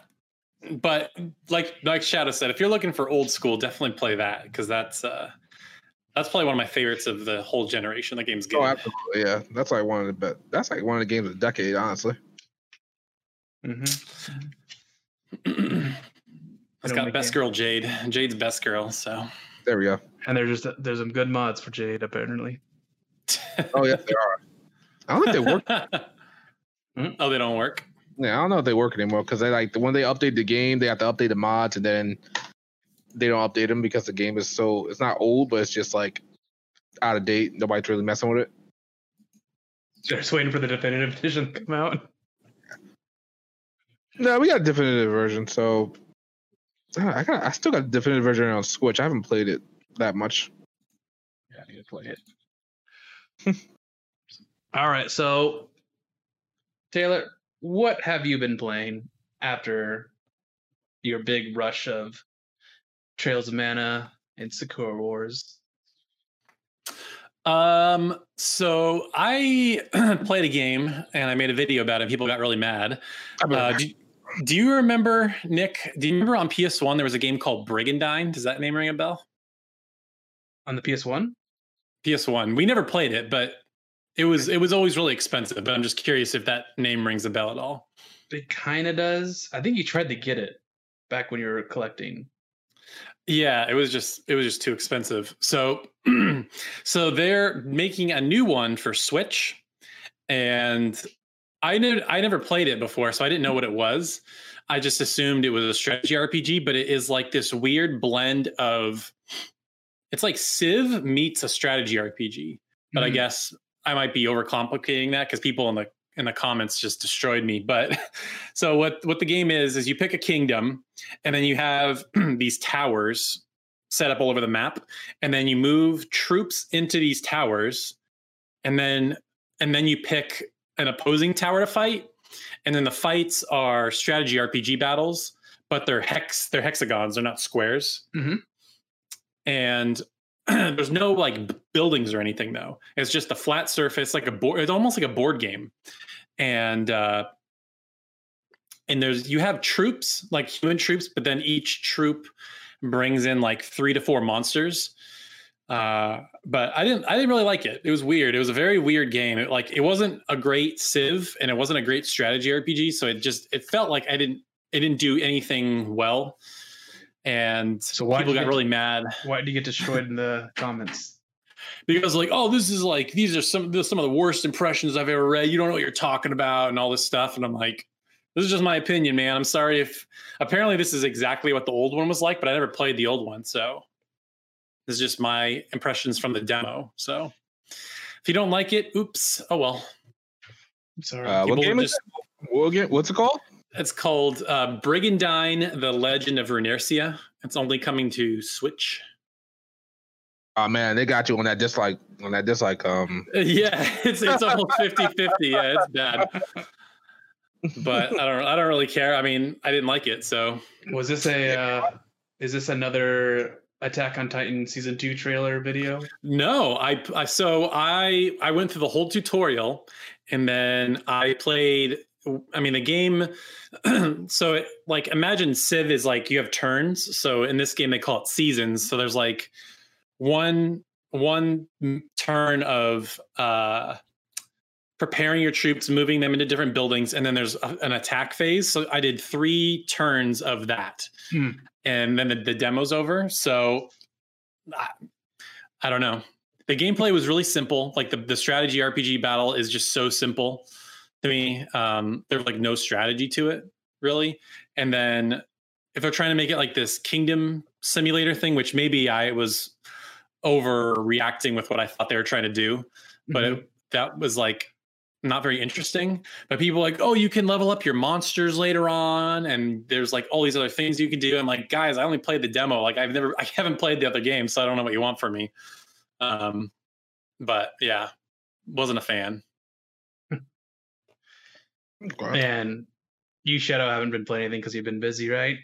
but like like Shadow said, if you're looking for old school, definitely play that because that's uh, that's probably one of my favorites of the whole generation. The game's good. Oh, absolutely. Yeah, that's like one of the best. That's like one of the games of the decade, honestly. Mm-hmm. [CLEARS THROAT] it's don't got best it. girl Jade. Jade's best girl. So There we go. And there's just there's some good mods for Jade apparently. [LAUGHS] Oh yes, they are. I don't think they work. [LAUGHS] Mm-hmm. oh, they don't work. Yeah, I don't know if they work anymore because they like when they update the game, they have to update the mods, and then they don't update them because the game is so it's not old, but it's just like out of date. Nobody's really messing with it. Just waiting for the definitive edition to come out. No, we got a definitive version, so I got I still got a definitive version on Switch. I haven't played it that much. Yeah, I need to play it. [LAUGHS] All right, so Taylor, what have you been playing after your big rush of Trials of Mana and Sakura Wars? Um, so I [CLEARS THROAT] played a game and I made a video about it. People got really mad. Uh, do, do you remember, Nick? Do you remember on PS1 there was a game called Brigandine? Does that name ring a bell? On the PS1? PS1. We never played it, but it was it was always really expensive. But I'm just curious if that name rings a bell at all. It kind of does. I think you tried to get it back when you were collecting. Yeah, it was just it was just too expensive. So [CLEARS THROAT] so they're making a new one for Switch and I never I never played it before, so I didn't know what it was. I just assumed it was a strategy RPG, but it is like this weird blend of it's like Civ meets a strategy RPG. But mm-hmm. I guess I might be overcomplicating that because people in the in the comments just destroyed me. But [LAUGHS] so what what the game is is you pick a kingdom and then you have [CLEARS THROAT] these towers set up all over the map and then you move troops into these towers and then and then you pick an opposing tower to fight and then the fights are strategy RPG battles but they're hex they're hexagons they're not squares. Mm-hmm. And [CLEARS THROAT] there's no like buildings or anything though. It's just a flat surface, like a board. It's almost like a board game, and uh, and there's you have troops like human troops, but then each troop brings in like three to four monsters. Uh, but I didn't I didn't really like it. It was weird. It was a very weird game. It, like it wasn't a great Civ and it wasn't a great strategy RPG. So it just it felt like I didn't it didn't do anything well and so why people got really mad. Why did you get destroyed in the comments? [LAUGHS] Because like, oh, this is like these are some some of the worst impressions I've ever read. You don't know what you're talking about and all this stuff. And I'm like, this is just my opinion, man. I'm sorry if apparently this is exactly what the old one was like, but I never played the old one, so this is just my impressions from the demo. So if you don't like it, oops. Oh well. Sorry. Uh, what game just, is What's it called? It's called uh, Brigandine: The Legend of Runercia. It's only coming to Switch. Oh man, they got you on that dislike on that dislike. Um, [LAUGHS] yeah, it's it's almost 50-50. Yeah, it's bad. But I don't I don't really care. I mean, I didn't like it. So was this a uh, is this another Attack on Titan season two trailer video? No, I, I so I I went through the whole tutorial and then I played I mean, the game. [CLEARS THROAT] so, it, like, imagine Civ is like you have turns. So in this game, they call it seasons. So there's like one one turn of uh, preparing your troops, moving them into different buildings, and then there's a, an attack phase. So I did three turns of that, hmm. and then the, the demo's over. So I, I don't know. The gameplay was really simple. Like the the strategy RPG battle is just so simple to me. Um, there's like no strategy to it really. And then if they're trying to make it like this kingdom simulator thing, which maybe I was overreacting with what I thought they were trying to do, but mm-hmm. it, that was like not very interesting. But people like, oh, you can level up your monsters later on, and there's like all these other things you can do. I'm like, guys, I only played the demo. Like I've never, I haven't played the other game, so I don't know what you want from me. Um, but yeah, wasn't a fan. Okay. And you, Shadow, haven't been playing anything because you've been busy, right?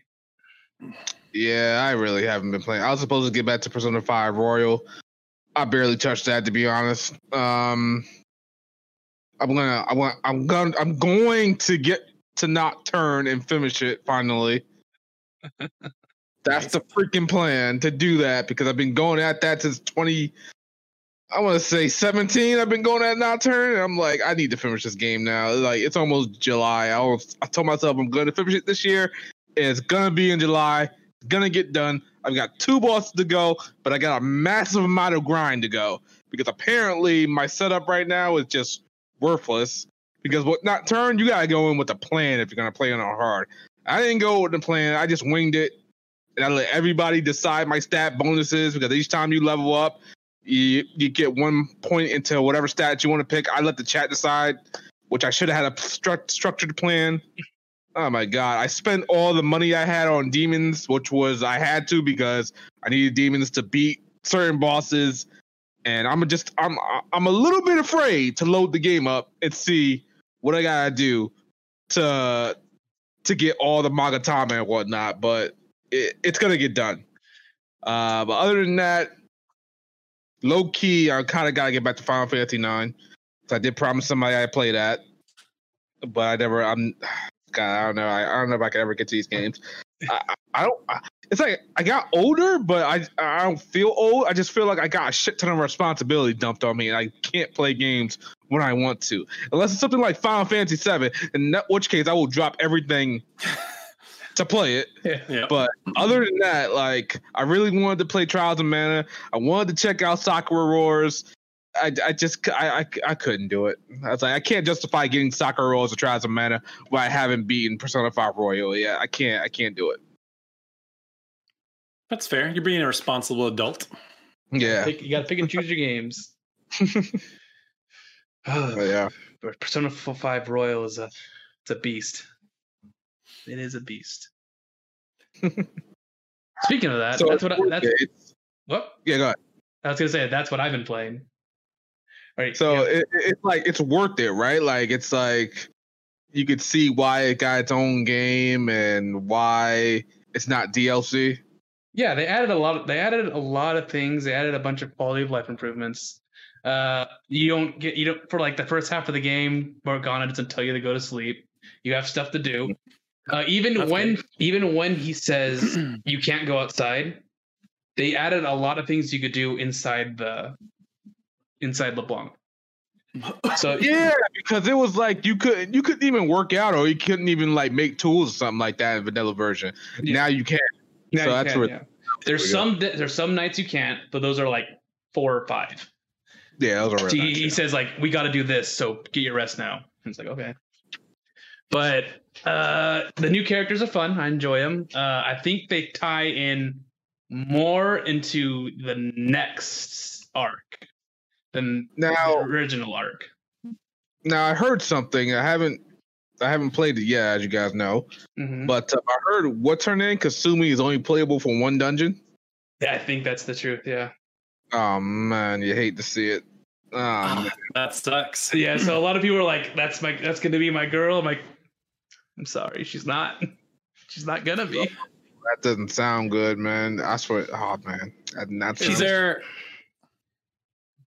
Yeah, I really haven't been playing. I was supposed to get back to Persona 5 Royal. I barely touched that to be honest. Um I'm gonna I want I'm gonna I'm going to get to Nocturne and finish it finally. [LAUGHS] That's the freaking plan to do that because I've been going at that since 20 I want to say 17. I've been going at Nocturne. And I'm like, I need to finish this game now. Like, it's almost July. I, was, I told myself I'm going to finish it this year. It's going to be in July. It's going to get done. I've got two bosses to go, but I got a massive amount of grind to go because apparently my setup right now is just worthless. Because what Nocturne, you got to go in with a plan if you're going to play on hard. I didn't go with the plan. I just winged it. And I let everybody decide my stat bonuses because each time you level up, you you get one point into whatever stat you want to pick. I let the chat decide, which I should have had a stru- structured plan. Oh my god! I spent all the money I had on demons, which was I had to because I needed demons to beat certain bosses and I'm just I'm I'm a little bit afraid to load the game up and see what I gotta do to to get all the Magatama and whatnot. But it, it's gonna get done. Uh, but other than that, low key, I kind of gotta get back to Final Fantasy Nine. So I did promise somebody I'd play that, but I never. I'm. [SIGHS] God, I don't know. I, I don't know if I can ever get to these games. I, I, don't. I, it's like I got older, but I I don't feel old. I just feel like I got a shit ton of responsibility dumped on me, and I can't play games when I want to, unless it's something like Final Fantasy VII. In which case, I will drop everything [LAUGHS] to play it. Yeah. But other than that, like I really wanted to play Trials of Mana. I wanted to check out Sakura Wars. I, I just I, I I couldn't do it. I was like I can't justify getting Sakura Wars or Trials of Mana when I haven't beaten Persona 5 Royal yet. I can't I can't do it. That's fair. You're being a responsible adult. Yeah. Pick, you got to pick and choose your games. [LAUGHS] [SIGHS] oh, yeah. But Persona 5 Royal is a it's a beast. It is a beast. [LAUGHS] Speaking of that, So that's what I, that's what yeah, go ahead. I was gonna say. That's what I've been playing. All right. So yeah. it, it- it's like it's worth it, right? Like it's like you could see why it got its own game and why it's not DLC. Yeah, they added a lot. Of, they added a lot of things. They added a bunch of quality of life improvements. Uh, you don't get you don't for like the first half of the game. Morgana doesn't tell you to go to sleep. You have stuff to do. Uh, even That's when good. even when he says [CLEARS THROAT] you can't go outside, they added a lot of things you could do inside the inside LeBlanc. [LAUGHS] So Yeah, because it was like you couldn't you couldn't even work out or you couldn't even like make tools or something like that in vanilla version. Yeah. Now you can. Now So you that's can, where- yeah. There's we go. some there's some nights you can't, but those are like four or five. Yeah, those are he, nice, he yeah. says like we got to do this so get your rest now and it's like okay but uh the new characters are fun i enjoy them uh i think they tie in more into the next arc than Now- the original arc Now I heard something. I haven't I haven't played it yet, as you guys know. Mhm. But uh, I heard what's her name? Kasumi is only playable for one dungeon. yeah i think that's the truth yeah Oh man, you hate to see it. Oh, man. that sucks. yeah so a lot of people are like that's my that's gonna be my girl i'm like i'm sorry she's not she's not gonna be that doesn't sound good, man. I swear. Oh man, that, that Is sounds- there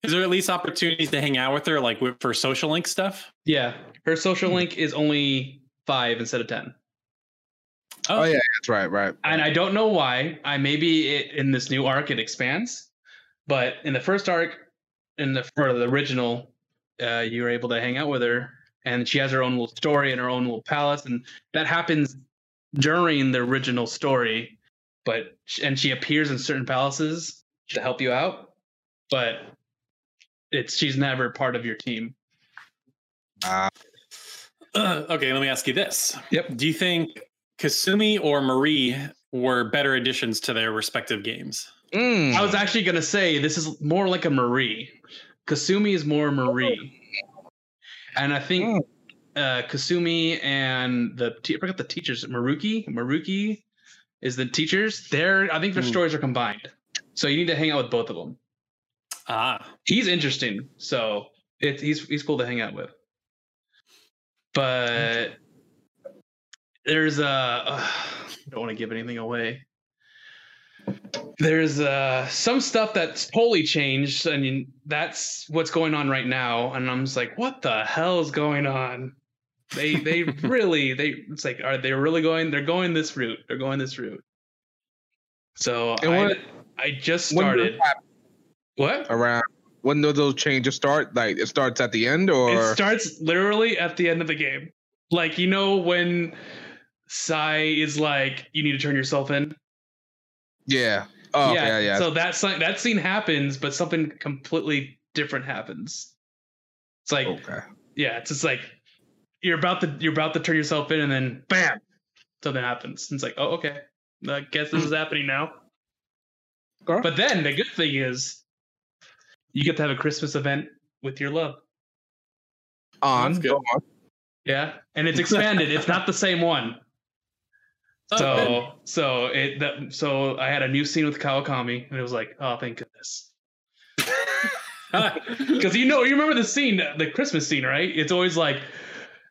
is there at least opportunities to hang out with her, like for social link stuff? yeah her social link is only five instead of ten Oh yeah, that's right, right. and I don't know why. I maybe it in this new arc it expands, but in the first arc, in the for the original, uh, you were able to hang out with her, and she has her own little story and her own little palace, and that happens during the original story. But and she appears in certain palaces to help you out, but it's she's never part of your team. Uh, [CLEARS THROAT] okay, let me ask you this. Yep. Do you think Kasumi or Marie were better additions to their respective games? mm, I was actually gonna say this is more like a Marie. Kasumi is more Marie, and I think uh, Kasumi and the I forgot the teachers. Maruki, Maruki is the teachers. Their I think their Hmm. stories are combined, so you need to hang out with both of them. Ah, He's interesting, so it's he's he's cool to hang out with. But there's a uh, [SIGHS] I don't want to give anything away. There's uh some stuff that's totally changed, and you- that's what's going on right now. And I'm just like, what the hell is going on? They they [LAUGHS] really they it's like are they really going? They're going this route. They're going this route. So And I, what- I just started. What? around when do those changes start? Like it starts at the end, or It starts literally at the end of the game. Like you know when Sae is like, "You need to turn yourself in." Yeah. Oh, yeah, yeah. yeah. So that si- that scene happens, but something completely different happens. It's like, okay. yeah, it's just like you're about to you're about to turn yourself in, and then bam, something happens. And it's like, oh, okay, I guess this is [LAUGHS] happening now. Okay. But then the good thing is, you get to have a Christmas event with your love. On. Go on. Yeah, and it's expanded. it's not the same one. Oh, So so it that so I had a new scene with Kawakami, and it was like, oh, thank goodness. [LAUGHS] Because you know, you remember the scene, the Christmas scene, right? It's always like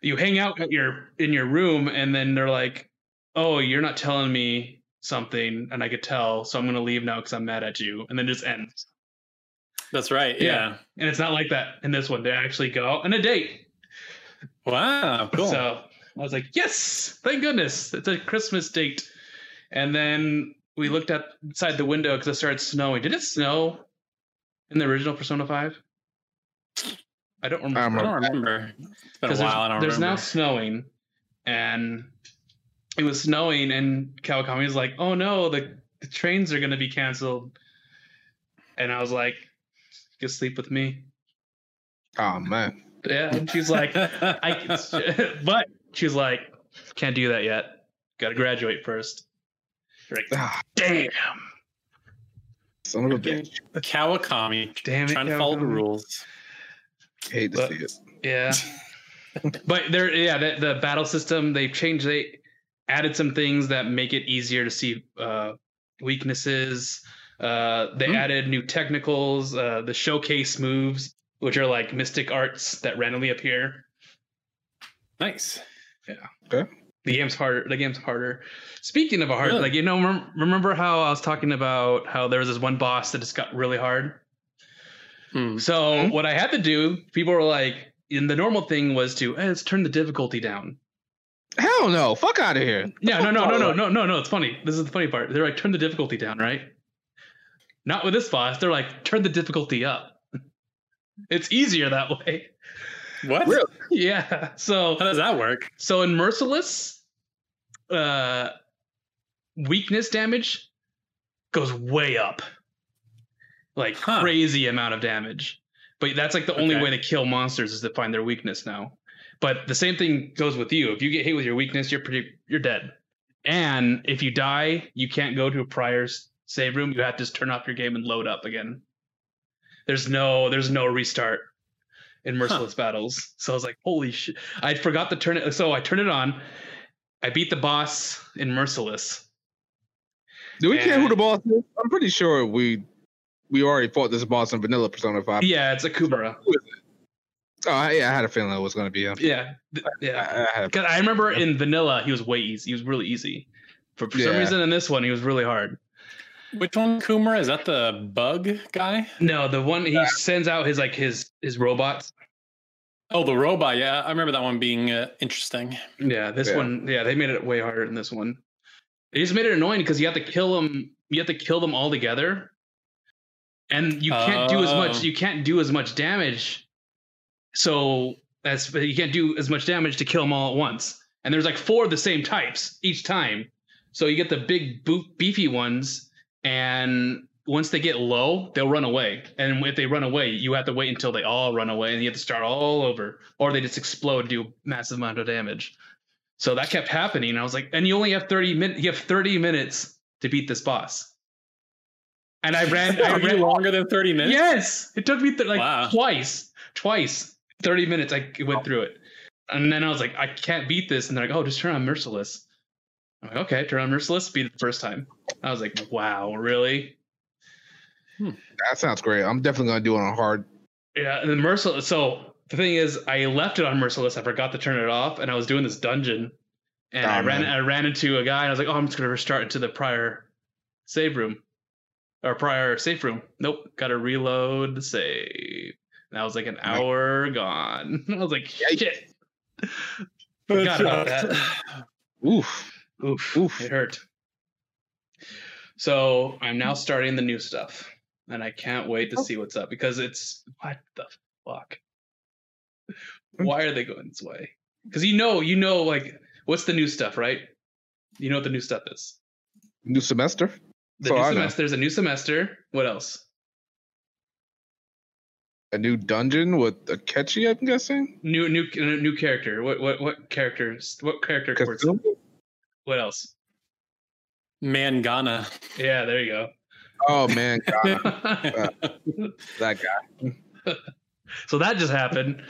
you hang out at your in your room, and then they're like, "Oh, you're not telling me something," and I could tell, so I'm gonna leave now because I'm mad at you, and then just ends. That's right. Yeah. Yeah. And it's not like that in this one. They actually go out on a date. Wow. Cool. So I was like, yes, thank goodness. It's a Christmas date. And then we looked outside the window because it started snowing. Did it snow in the original Persona 5? I don't remember. I I don't remember. It's been a while. I there's, don't remember. there's now snowing, and it was snowing, and Kawakami was like, "Oh no, the, the trains are going to be canceled," and I was like, "You sleep with me." Oh man. Yeah, and she's like, "I," can, [LAUGHS] but she's like, "Can't do that yet. Got to graduate first. You're like, Ah, "Damn, son of a bitch. Kawakami. damn it!" Trying to follow the rules. Hate to But- see it. Yeah. [LAUGHS] but there, yeah, the, the battle system they've changed. They added some things that make it easier to see uh, weaknesses. Uh, they Hmm. added new technicals, uh, the showcase moves, which are like mystic arts that randomly appear. Nice. The game's harder. The game's harder. Speaking of a hard, Really? like you know, rem- remember how I was talking about how there was this one boss that just got really hard. Hmm. So Hmm? what I had to do, people were like, in the normal thing was to hey, let's turn the difficulty down. Hell no. Fuck out of here. Yeah, no, no, no, no, no, no, no. It's funny. This is the funny part. They're like, turn the difficulty down, right? Not with this boss. They're like, turn the difficulty up. [LAUGHS] It's easier that way. What? Really? [LAUGHS] Yeah. So How does that work? so in Merciless, uh weakness damage goes way up. Like Huh. crazy amount of damage. But that's like the only way to kill monsters is to find their weakness now. But the same thing goes with you. If you get hit with your weakness, you're pretty you're dead. And if you die, you can't go to a prior save room. You have to just turn off your game and load up again. There's no there's no restart in merciless battles. [LAUGHS] So I was like, holy shit. I forgot to turn it so I turned it on. I beat the boss in Merciless. Do we care who the boss is? I'm pretty sure we we already fought this boss in Vanilla Persona 5. Yeah, it's Okumura. Oh, yeah, I had a feeling it was going to be him. Yeah. th- I, Yeah. I had a, 'Cause I remember in Vanilla he was way easy. He was really easy. For, for some reason in this one he was really hard. Which one, Kumara? Is that the bug guy? No, the one he sends out his like his his robots. Oh, the robot. Yeah, I remember that one being uh, interesting. Yeah, this Yeah. one. Yeah, they made it way harder than this one. They just made it annoying because you have to kill them. You have to kill them all together, and you can't do as much. Oh. You can't do as much damage. So that's you can't do as much damage to kill them all at once. And there's like four of the same types each time. So you get the big boo- beefy ones, and once they get low, they'll run away. And if they run away, you have to wait until they all run away, and you have to start all over, or they just explode, and do a massive amount of damage. So that kept happening. I was like, and you only have 30 minutes. You have 30 minutes to beat this boss. And I ran. I [LAUGHS] ran longer than 30 minutes? Yes, it took me th- like Wow. twice, twice, 30 minutes. I went through it. And then I was like, I can't beat this. And they're like, oh, just turn on Merciless. I'm like, okay, turn on Merciless, beat it the first time. I was like, wow, really? Hmm. that sounds great. I'm definitely going to do it on hard. Yeah, and then Merciless. So the thing is, I left it on Merciless. I forgot to turn it off, and I was doing this dungeon, and Oh, I ran. man. I ran into a guy, and I was like, "Oh, I'm just gonna restart into the prior save room, or prior safe room." Nope, got to reload the save. And that was like an Right. hour gone. [LAUGHS] I was like, Yikes. "Shit." Forgot about that. Oof. Oof, Oof. it hurt. So I'm now starting the new stuff, and I can't wait to Oh. see what's up because it's what the fuck. Mm. Why are they going this way? Because you know, you know, like what's the new stuff, right? You know what the new stuff is. New semester? The So new I semester. There's a new semester. What else? A new dungeon with Akechi, I'm guessing? New, new, new character. What, what, what characters? What character? What else? Mangana. Yeah, there you go. Oh, man. God, [LAUGHS] that guy. so that just happened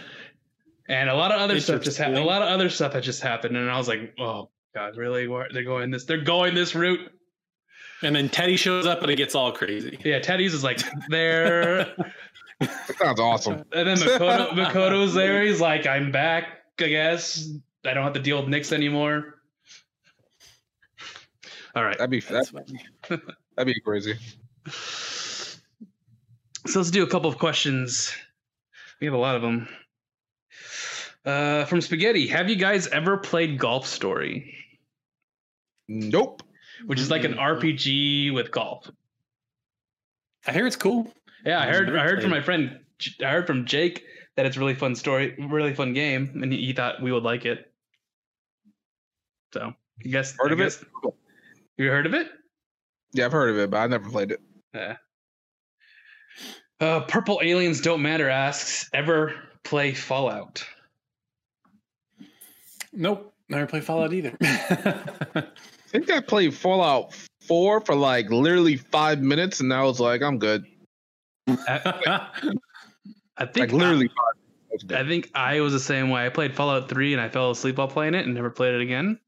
and a lot of other stuff just happened a lot of other stuff had just happened and i was like oh god really Why- they're going this they're going this route And then Teddy shows up and it gets all crazy. yeah teddy's is like there sounds awesome. And then Makoto, Makoto's there. He's like, I'm back, I guess. I don't have to deal with Nyx anymore. All right. That'd be that'd, [LAUGHS] that'd be crazy. So let's do a couple of questions. We have a lot of them. Uh, from Spaghetti, have you guys ever played Golf Story? Nope. Which is like an RPG with golf. I hear it's cool. Yeah, I heard. I heard from played my friend. I heard from Jake that it's a really fun story, really fun game, and he, he thought we would like it. So, I guess. Heard I of it? You heard of it? Yeah, I've heard of it, but I never played it. Yeah. Uh, Purple Aliens Don't Matter asks, ever play Fallout? Nope. Never played Fallout either. [LAUGHS] I think I played Fallout 4 for like literally five minutes, and I was like, I'm good. I [LAUGHS] think Like literally. I I, think I was the same way. I played Fallout 3 and I fell asleep while playing it and never played it again.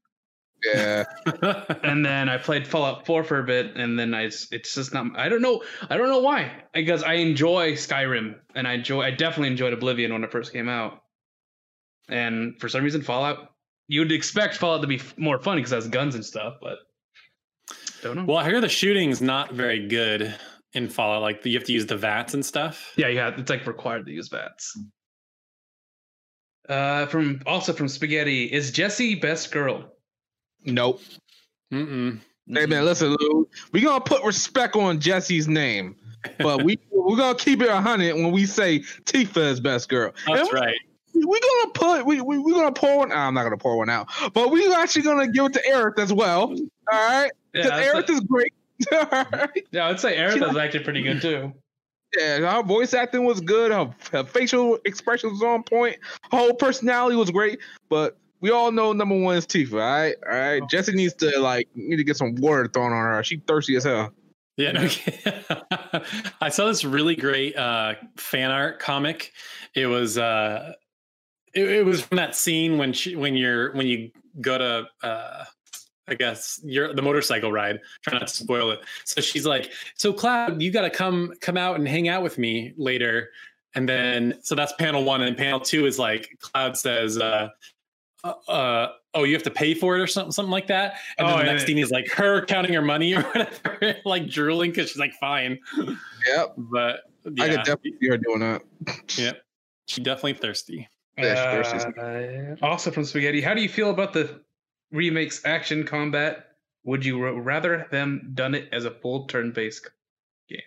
Yeah. [LAUGHS] And then I played Fallout 4 for a bit and then I it's just not I don't know I don't know why. Because I enjoy Skyrim and I enjoy I definitely enjoyed Oblivion when it first came out. And for some reason Fallout you'd expect Fallout to be f- more fun because it has guns and stuff, but don't know. well, I hear the shooting's not very good in Fallout. Like you have to use the vats and stuff. Yeah, yeah, it's like required to use VATS. Uh, from also from Spaghetti, is Jessie best girl? Nope. Mm-mm. Hey man, listen, Lou. We gonna put respect on Jessie's name, but we [LAUGHS] we're gonna keep it a hundred when we say Tifa is best girl. That's And right. we, we gonna put we we we gonna pour one. I'm not gonna pour one out, but we actually gonna give it to Aerith as well. All right, Yeah, because I'd Aerith say, is great. [LAUGHS] All right. yeah, I'd say Aerith is actually pretty good too. Yeah, her voice acting was good. Her, her facial expressions was on point. Her whole personality was great. But we all know number one is Tifa. All right, all right. Jessie needs to like need to get some water thrown on her. She thirsty as hell. Yeah, no, [LAUGHS] I saw this really great uh, fan art comic. It was uh, it, it was from that scene when she when you're when you go to uh, I guess you're the motorcycle ride. Try not to spoil it. So she's like, "So Cloud, you got to come come out and hang out with me later." And then so that's panel one, and panel two is like Cloud says. Uh, uh, uh, oh, you have to pay for it or something, something like that. And Oh, then the and next it- scene is like her counting her money [LAUGHS] or whatever, like drooling because she's like, fine. Yep, But yeah, I could definitely see her doing that. yeah, she definitely thirsty. Yeah, she thirsty. Uh, also from Spaghetti, how do you feel about the remakes action combat? Would you rather them done it as a full turn-based game?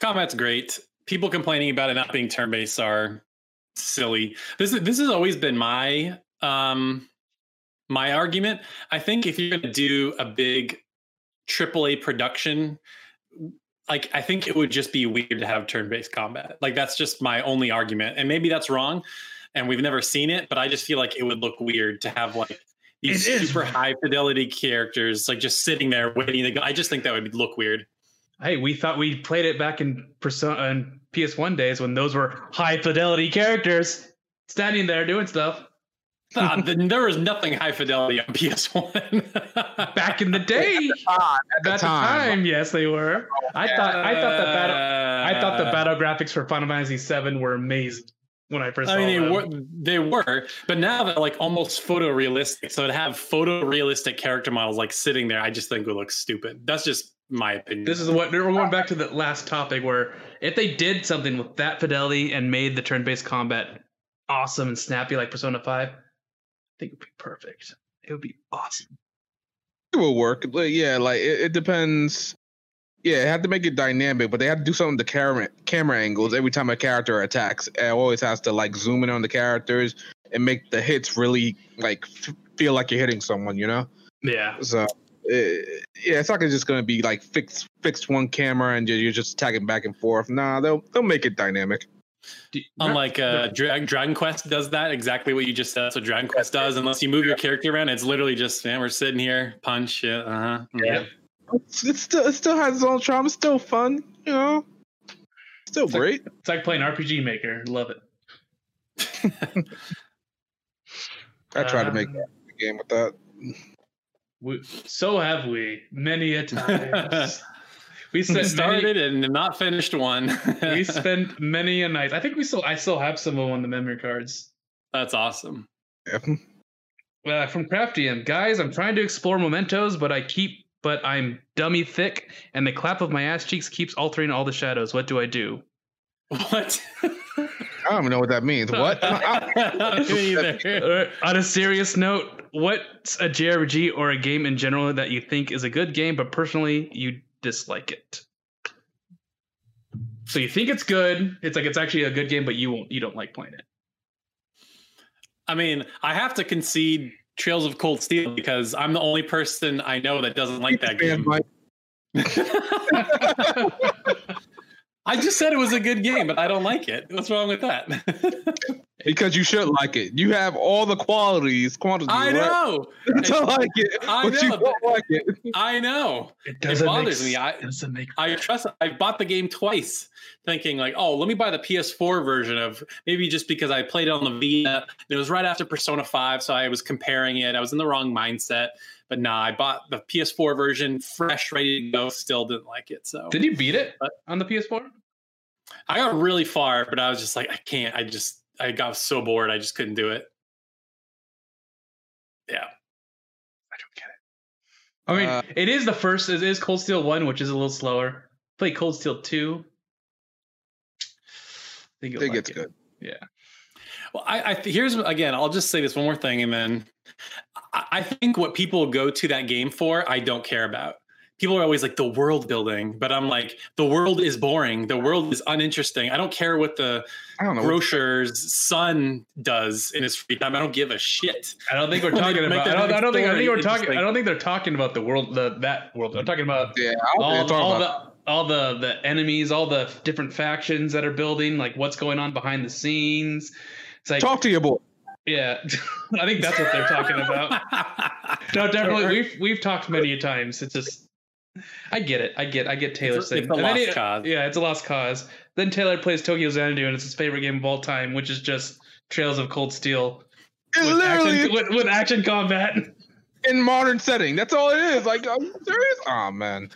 Combat's great. People complaining about it not being turn-based are silly. This is this has always been my um my argument. I think if you're gonna do a big AAA production, like I think it would just be weird to have turn-based combat. Like that's just my only argument. And maybe that's wrong. And we've never seen it, but I just feel like it would look weird to have like these It is. super high fidelity characters like just sitting there waiting to go. I just think that would look weird. Hey, we thought we played it back in Persona and PS1 days when those were high fidelity characters standing there doing stuff. [LAUGHS] Ah, there was nothing high fidelity on PS1. [LAUGHS] Back in the day, Ah, at the time, yes, they were. I thought I thought the battle I thought the battle graphics for Final Fantasy VII were amazing when I first I saw mean, they them. were, they were, but now they're like almost photorealistic. So to have photorealistic character models like sitting there, I just think would look stupid. That's just my opinion. This is what we're going back to the last topic where if they did something with that fidelity and made the turn-based combat awesome and snappy like Persona 5, I think it would be perfect. It would be awesome. it will work. But yeah, like it, it depends. Yeah, they have to make it dynamic, but they have to do something to camera camera angles every time a character attacks. It always has to like zoom in on the characters and make the hits really like f- feel like you're hitting someone. You know. Yeah. So uh, yeah, it's not just gonna be like fixed fixed one camera and you're you're just tagging back and forth. Nah, they'll they'll make it dynamic. Do- Unlike uh, Dra- Dragon Quest does that exactly what you just said. So Dragon Quest does. Unless you move your character around, it's literally just man, we're sitting here, punch, yeah, uh huh. Yeah. It's, it's still it still has its own charm. It's still fun. You know. Still It's like- great. It's like playing RPG Maker. Love it. [LAUGHS] I tried to make a game with that. We, so have we many a [LAUGHS] times. We started many, and not finished one. [LAUGHS] we [LAUGHS] spent many a night. I think we still I still have some of them on the memory cards. That's awesome. Yep. Uh, from Craftium, guys, I'm trying to explore mementos, but I keep but I'm dummy thick, and the clap of my ass cheeks keeps altering all the shadows. What do I do? What? I don't even know what that means. What? either. On a serious note, what's a JRPG or a game in general that you think is a good game, but personally you dislike it? So you think it's good. It's like it's actually a good game, but you won't. You don't like playing it. I mean, I have to concede Trails of Cold Steel because I'm the only person I know that doesn't like that game. [LAUGHS] I just said it was a good game, but I don't like it. What's wrong with that? [LAUGHS] because you should like it. You have all the qualities, quantities. I know. [LAUGHS] Right? I like it. I know. You don't like it. I know. It, it bothers make, me. I doesn't make. I trust. I bought the game twice, thinking like, oh, let me buy the PS4 version of maybe just because I played it on the Vita. It was right after Persona Five, so I was comparing it. I was in the wrong mindset. But nah, I bought the PS4 version, fresh, ready to go. Still didn't like it. So did you beat it but, on the PS4? I got really far, but I was just like, I can't. I just, I got so bored. I just couldn't do it. Yeah, I don't get it. I mean, uh, it is the first. It is Cold Steel One, which is a little slower. Play Cold Steel Two. I think, think like it's it. good. Yeah. Well, I, I here's again. I'll just say this one more thing, and then I, I think what people go to that game for, I don't care about people are always like the world building, but I'm like the world is boring. The world is uninteresting. I don't care what the grocer's son does in his free time. I don't give a shit. I don't think we're talking about. I don't, I don't think. I think we're talking. I don't think they're talking about the world. The that world. I'm talking about. Yeah, all, all the all the the enemies, all the different factions that are building, like what's going on behind the scenes. It's like talk to your boy. Yeah, [LAUGHS] I think that's what they're talking about. [LAUGHS] no, definitely. We've we've talked many times. It's just I get it. I get. I get Taylor's it's, thing. It's a lost cause. Yeah, it's a lost cause. Then Taylor plays Tokyo Xanadu, and it's his favorite game of all time, which is just Trails of Cold Steel with action, [LAUGHS] with, with action combat in modern setting. That's all it is. Like, are you serious? Oh man,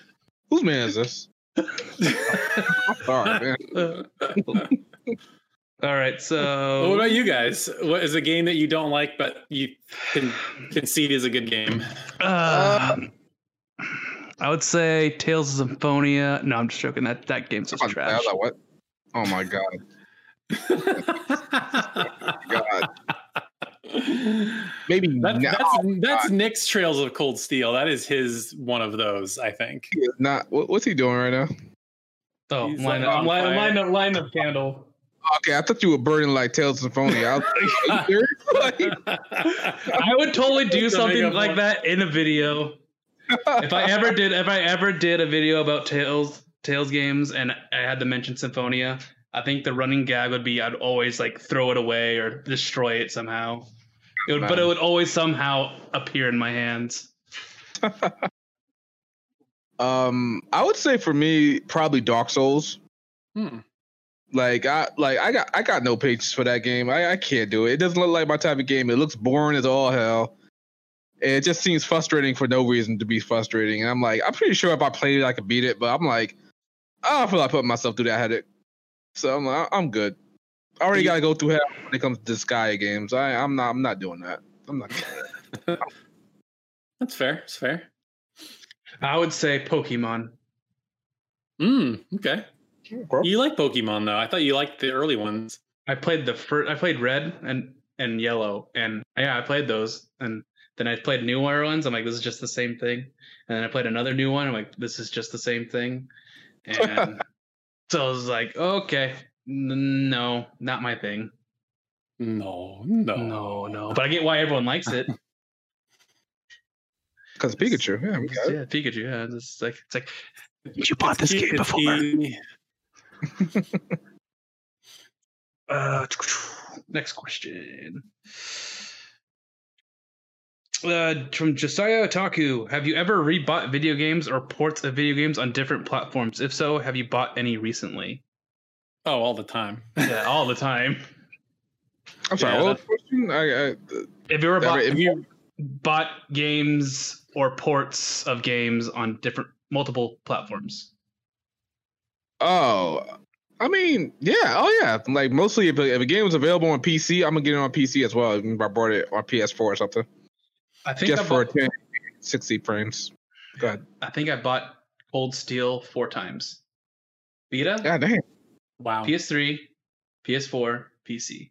whose man is this? [LAUGHS] Sorry, man. [LAUGHS] All right, so what about you guys? What is a game that you don't like but you can concede is a good game? Uh, I would say Tales of Symphonia. No, I'm just joking. That that game's just trash. what? Oh my god. [LAUGHS] god. [LAUGHS] Maybe that, that's that's Nick's Trails of Cold Steel. That is his one of those. I think. He not. What, what's he doing right now? Oh, line, up, line, line up, line up candle. Okay, I thought you were burning like Tales of Symphonia. I, [LAUGHS] I would totally do something like that in a video if I ever did, if I ever did a video about Tales Tales games and I had to mention Symphonia, I think the running gag would be I'd always like throw it away or destroy it somehow. It would, but it would always somehow appear in my hands. [LAUGHS] um, I would say for me, probably Dark Souls. Hmm. Like I like I got I got no patience for that game. I, I can't do it. It doesn't look like my type of game. It looks boring as all hell it just seems frustrating for no reason to be frustrating. And I'm like, I'm pretty sure if I played it, I could beat it, but I'm like, I don't feel like putting myself through that headache. So I'm like, I'm good. I already got to go through hell when it comes to Sky games. I, I'm not. I'm not doing that. I'm not. [LAUGHS] That's fair. It's fair. I would say Pokemon. Mm, okay. You like Pokemon though. I thought you liked the early ones. I played the first. I played Red and and Yellow, and yeah, I played those, and then I played newer ones. I'm like, this is just the same thing. And then I played another new one. I'm like, this is just the same thing. And [LAUGHS] so I was like, okay, n- no, not my thing. No, no, no, no. But I get why everyone likes it. [LAUGHS] Because Pikachu, yeah, yeah, Pikachu, yeah. It's like it's like you bought this game before. [LAUGHS] uh, [TSK] next question uh, from Josiah Otaku, have you ever rebought video games or ports of video games on different platforms? If so, have you bought any recently? Oh, all the time. [LAUGHS] yeah, all the time. I'm sorry. Yeah, what question? I, I, have you ever bought, have you bought games or ports of games on different multiple platforms? Oh, I mean, yeah, oh yeah. Like mostly, if, if a game was available on PC, I'm gonna get it on PC as well. If I bought it on PS4 or something, I think just I for bought, 10, 60 frames. Go ahead. I think I bought Cold Steel four times. Vita, God damn. Wow. PS3, PS4, PC.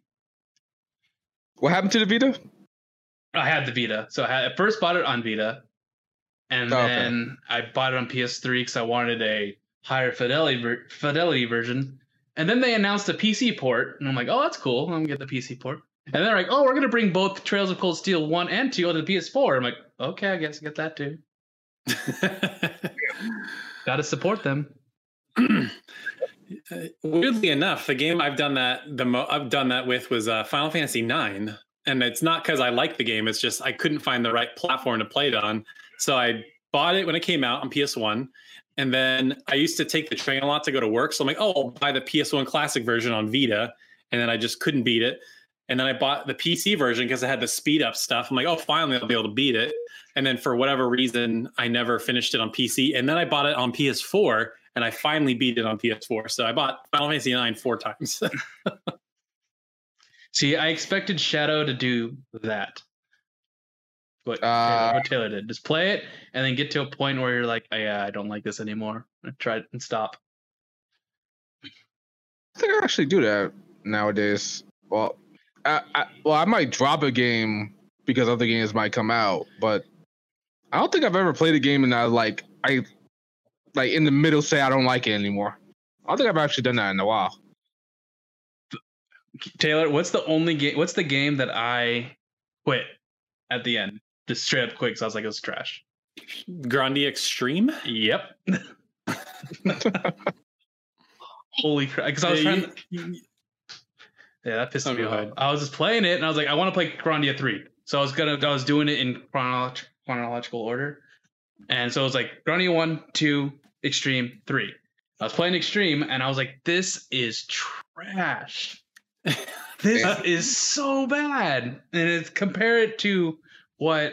What happened to the Vita? I had the Vita, so I, had, I first bought it on Vita, and Oh, okay. then I bought it on PS3 because I wanted a higher fidelity ver- fidelity version. And then they announced a PC port, and I'm like, oh, that's cool. I'm gonna get the PC port. And they're like, oh, we're gonna bring both Trails of Cold Steel one and two onto the PS4. I'm like, okay, I guess I get that too. [LAUGHS] Got to support them. [CLEARS THROAT] Weirdly enough, the game I've done that the mo- I've done that with was uh, Final Fantasy IX, and it's not because I like the game. It's just I couldn't find the right platform to play it on, so I bought it when it came out on PS One, and then I used to take the train a lot to go to work. So I'm like, oh, I'll buy the PS One Classic version on Vita, and then I just couldn't beat it. And then I bought the PC version because it had the speed up stuff. I'm like, oh, finally I'll be able to beat it. And then for whatever reason, I never finished it on PC. And then I bought it on PS4 and I finally beat it on PS4. So I bought Final Fantasy IX four times. [LAUGHS] See, I expected Shadow to do that. What, Uh, Taylor, what Taylor did. Just play it and then get to a point where you're like, oh, yeah, I don't like this anymore. And try it and stop. I think I actually do that nowadays. Well, I, I well I might drop a game because other games might come out, but I don't think I've ever played a game and I like I like in the middle say I don't like it anymore. I don't think I've actually done that in a while. Taylor, what's the only game? What's the game that I quit at the end? Just straight up quit because I was like, it was trash. Grandia Extreme. Yep. [LAUGHS] [LAUGHS] Holy crap! Because I was Yeah, trying. you- you- Yeah, that pissed me off. I was just playing it, and I was like, I want to play Grandia three. So I was gonna, I was doing it in chronolog- chronological order, and so it was like Grandia one, two, Extreme, three. I was playing Extreme, and I was like, this is trash. [LAUGHS] This Yeah. is so bad, and it's compare it to what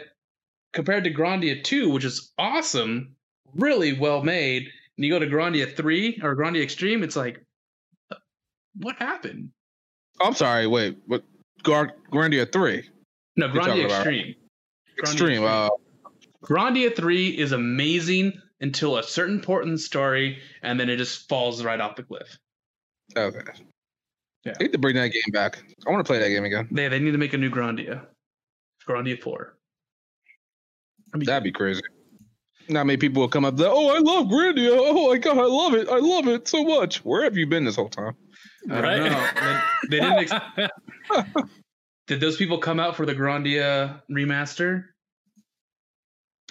compared to Grandia two, which is awesome, really well made. And you go to Grandia three or Grandia Extreme, it's like, what happened? I'm sorry, wait, what Gar- Grandia three No, Grandia Extreme. Grandia Extreme. Uh, Grandia 3 is amazing until a certain point in the story, and then it just falls right off the cliff. okay. Yeah. I need to bring that game back. I want to play that game again. They they need to make a new Grandia. Grandia 4. That'd be crazy. Not many people will come up. There, oh, I love Grandia. Oh my god, I love it. I love it so much. Where have you been this whole time? I don't Right? know. They, they didn't ex- [LAUGHS] Did those people come out for the Grandia remaster?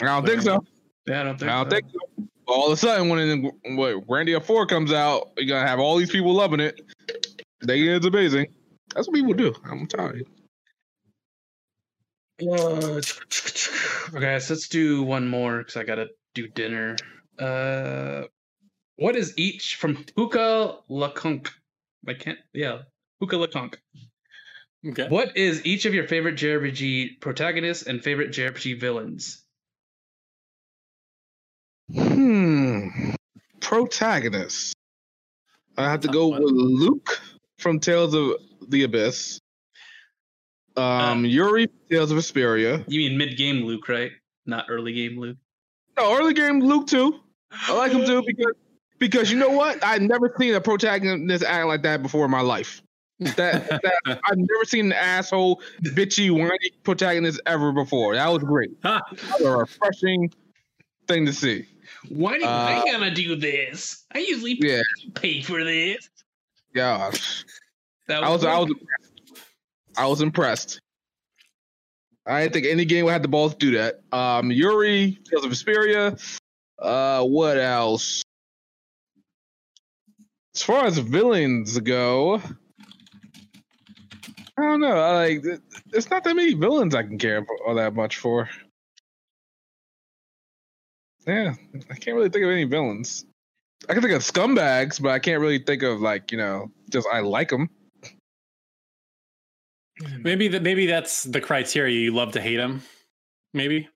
I don't think so. Yeah, I don't think I don't so. think so. All of a sudden, when in, when Grandia Four comes out, you're gonna have all these people loving it. They it's amazing. That's what people do. I'm telling you. Uh, okay, so let's do one more because I gotta do dinner. Uh, what is each from Hookah LaConk? I can't. Yeah, Hookah LaConk. okay. What is each of your favorite JRPG protagonists and favorite JRPG villains? Hmm. Protagonists. I have to go with Luke from Tales of the Abyss. Um, Yuri, Tales of Vesperia. You mean mid game Luke, right? Not early game Luke. No, early game Luke too. I like him too [GASPS] because because you know what? I've never seen a protagonist act like that before in my life. That, [LAUGHS] that I've never seen an asshole, bitchy, whiny protagonist ever before. That was great. Ha! That was a refreshing thing to see. Why do Uh, I gotta do this? I usually Yeah, pay for this. gosh. That I was I was impressed. I was impressed. I didn't think any game would have the balls to do that. Um, Yuri, Tales of Vesperia. Uh, what else? As far as villains go, I don't know. I like it's not that many villains I can care all that much for. Yeah, I can't really think of any villains. I can think of scumbags, but I can't really think of like you know just I like them. Hmm. Maybe that maybe that's the criteria. You love to hate them. Maybe.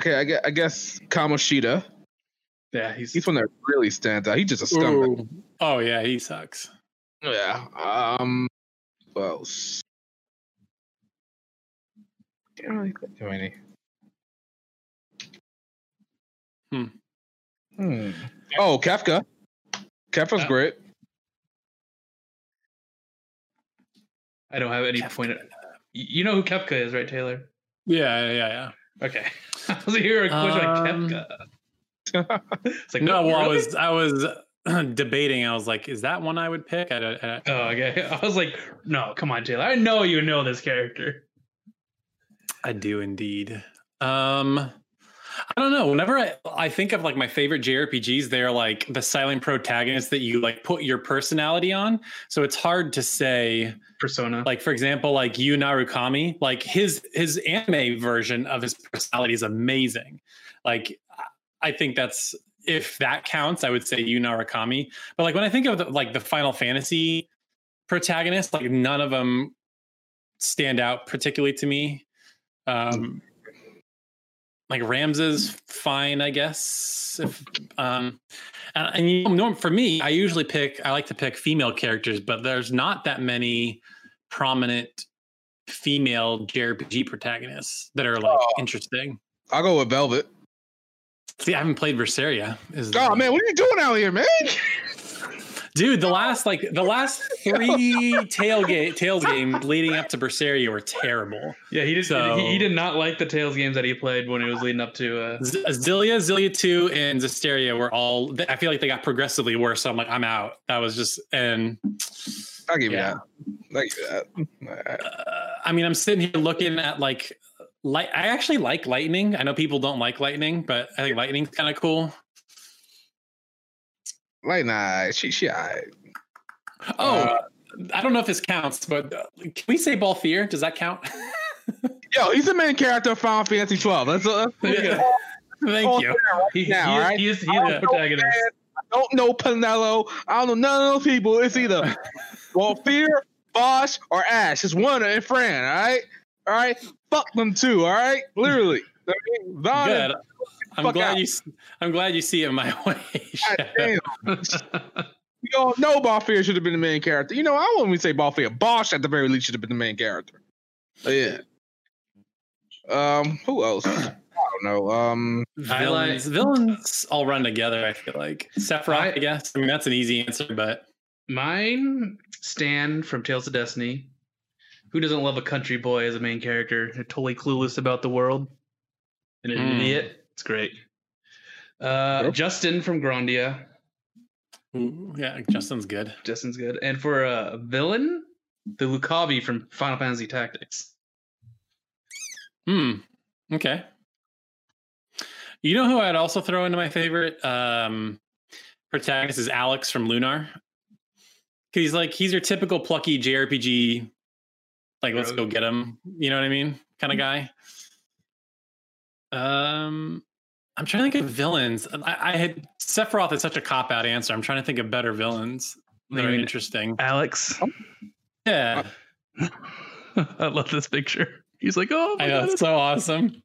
Okay, I guess, I guess Kamoshida. Yeah, he's He's one that really stands out. He's just a scumbag. Oh yeah, he sucks. Yeah. Um. What else? Can't really think of any. Hmm. Hmm. Oh, Kefka. Kefka's Yeah. great. I don't have any Kefka. point. Of, you know who Kefka is, right, Taylor? Yeah, yeah, yeah. Okay. [LAUGHS] I was hearing a question like Um, Kefka. [LAUGHS] It's like no, "Oh, well, I was I was [CLEARS THROAT] debating. I was like, is that one I would pick? I, don't- I, Oh, okay. [LAUGHS] I was like, no, come on, Taylor. I know you know this character. I do indeed. Um, I don't know. Whenever I, I think of like my favorite JRPGs, they're like the silent protagonists that you like put your personality on. So it's hard to say. Persona. Like for example, like Yu Narukami, like his his anime version of his personality is amazing. Like I think that's if that counts, I would say Yu Narukami. But like when I think of the, like the Final Fantasy protagonists, like none of them stand out particularly to me. Um, like Ramza, fine, I guess. If um, and, and you know, for me, I usually pick. I like to pick female characters, but there's not that many prominent female JRPG protagonists that are like Oh. interesting. I'll go with Velvet. See, I haven't played Berseria. Is Oh man, what are you doing out here, man? dude, the last like the last three tailgate Tales games leading up to Berseria were terrible. yeah, he did. So- he, he did not like the Tales games that he played when he was leading up to. Uh, Z- Xillia, Xillia 2, and Zestiria were all, I feel like they got progressively worse. So I'm like, I'm out. That was just, and I'll give you that. I'll give you that. uh, I mean, I'm sitting here looking at like, light. I actually like lightning. I know people don't like lightning, but I think lightning's kind of cool. Like, nah, she, she, I, Oh, Uh, I don't know if this counts, but uh, can we say Balthier? Does that count? [LAUGHS] yo, he's the main character of Final Fantasy 12. That's, uh, Yeah. [LAUGHS] Thank you. he, now, he is, right? he is, he I is don't the know, protagonist. I don't know Penelo. I don't know none of those people. It's either [LAUGHS] Fear, Basch, or Ash. It's one and Fran. All right, all right. Fuck them too. All right, literally. I mean, Vaan and- Good. I'm fuck glad out. you. s- I'm glad you see it my [LAUGHS] way. God damn. We all know Balthier should have been the main character. You know, I wouldn't even say Balthier. Basch at the very least should have been the main character. But yeah. Um, who else? [CLEARS THROAT] I don't know. Um, I like- villains, villains all run together. I feel like Sephiroth. I, I- guess. I mean, that's an easy answer, but Mine, Stahn from Tales of Destiny. Who doesn't love a country boy as a main character? They're totally clueless about the world. And an Hmm. idiot. It's great. Uh, Yep. Justin from Grandia. Ooh, yeah, Justin's good. Justin's good. And for a villain, the Lucavi from Final Fantasy Tactics. Hmm. Okay. You know who I'd also throw into my favorite um, protagonist is Alex from Lunar. He's like he's your typical plucky JRPG, like let's go get him. You know what I mean, kind of guy. Um, I'm trying to think of villains. I, I had Sephiroth is such a cop out answer. I'm trying to think of better villains that are mean interesting. Alex. Yeah, [LAUGHS] I love this picture. He's like, oh, my I know God, it's so [LAUGHS] awesome.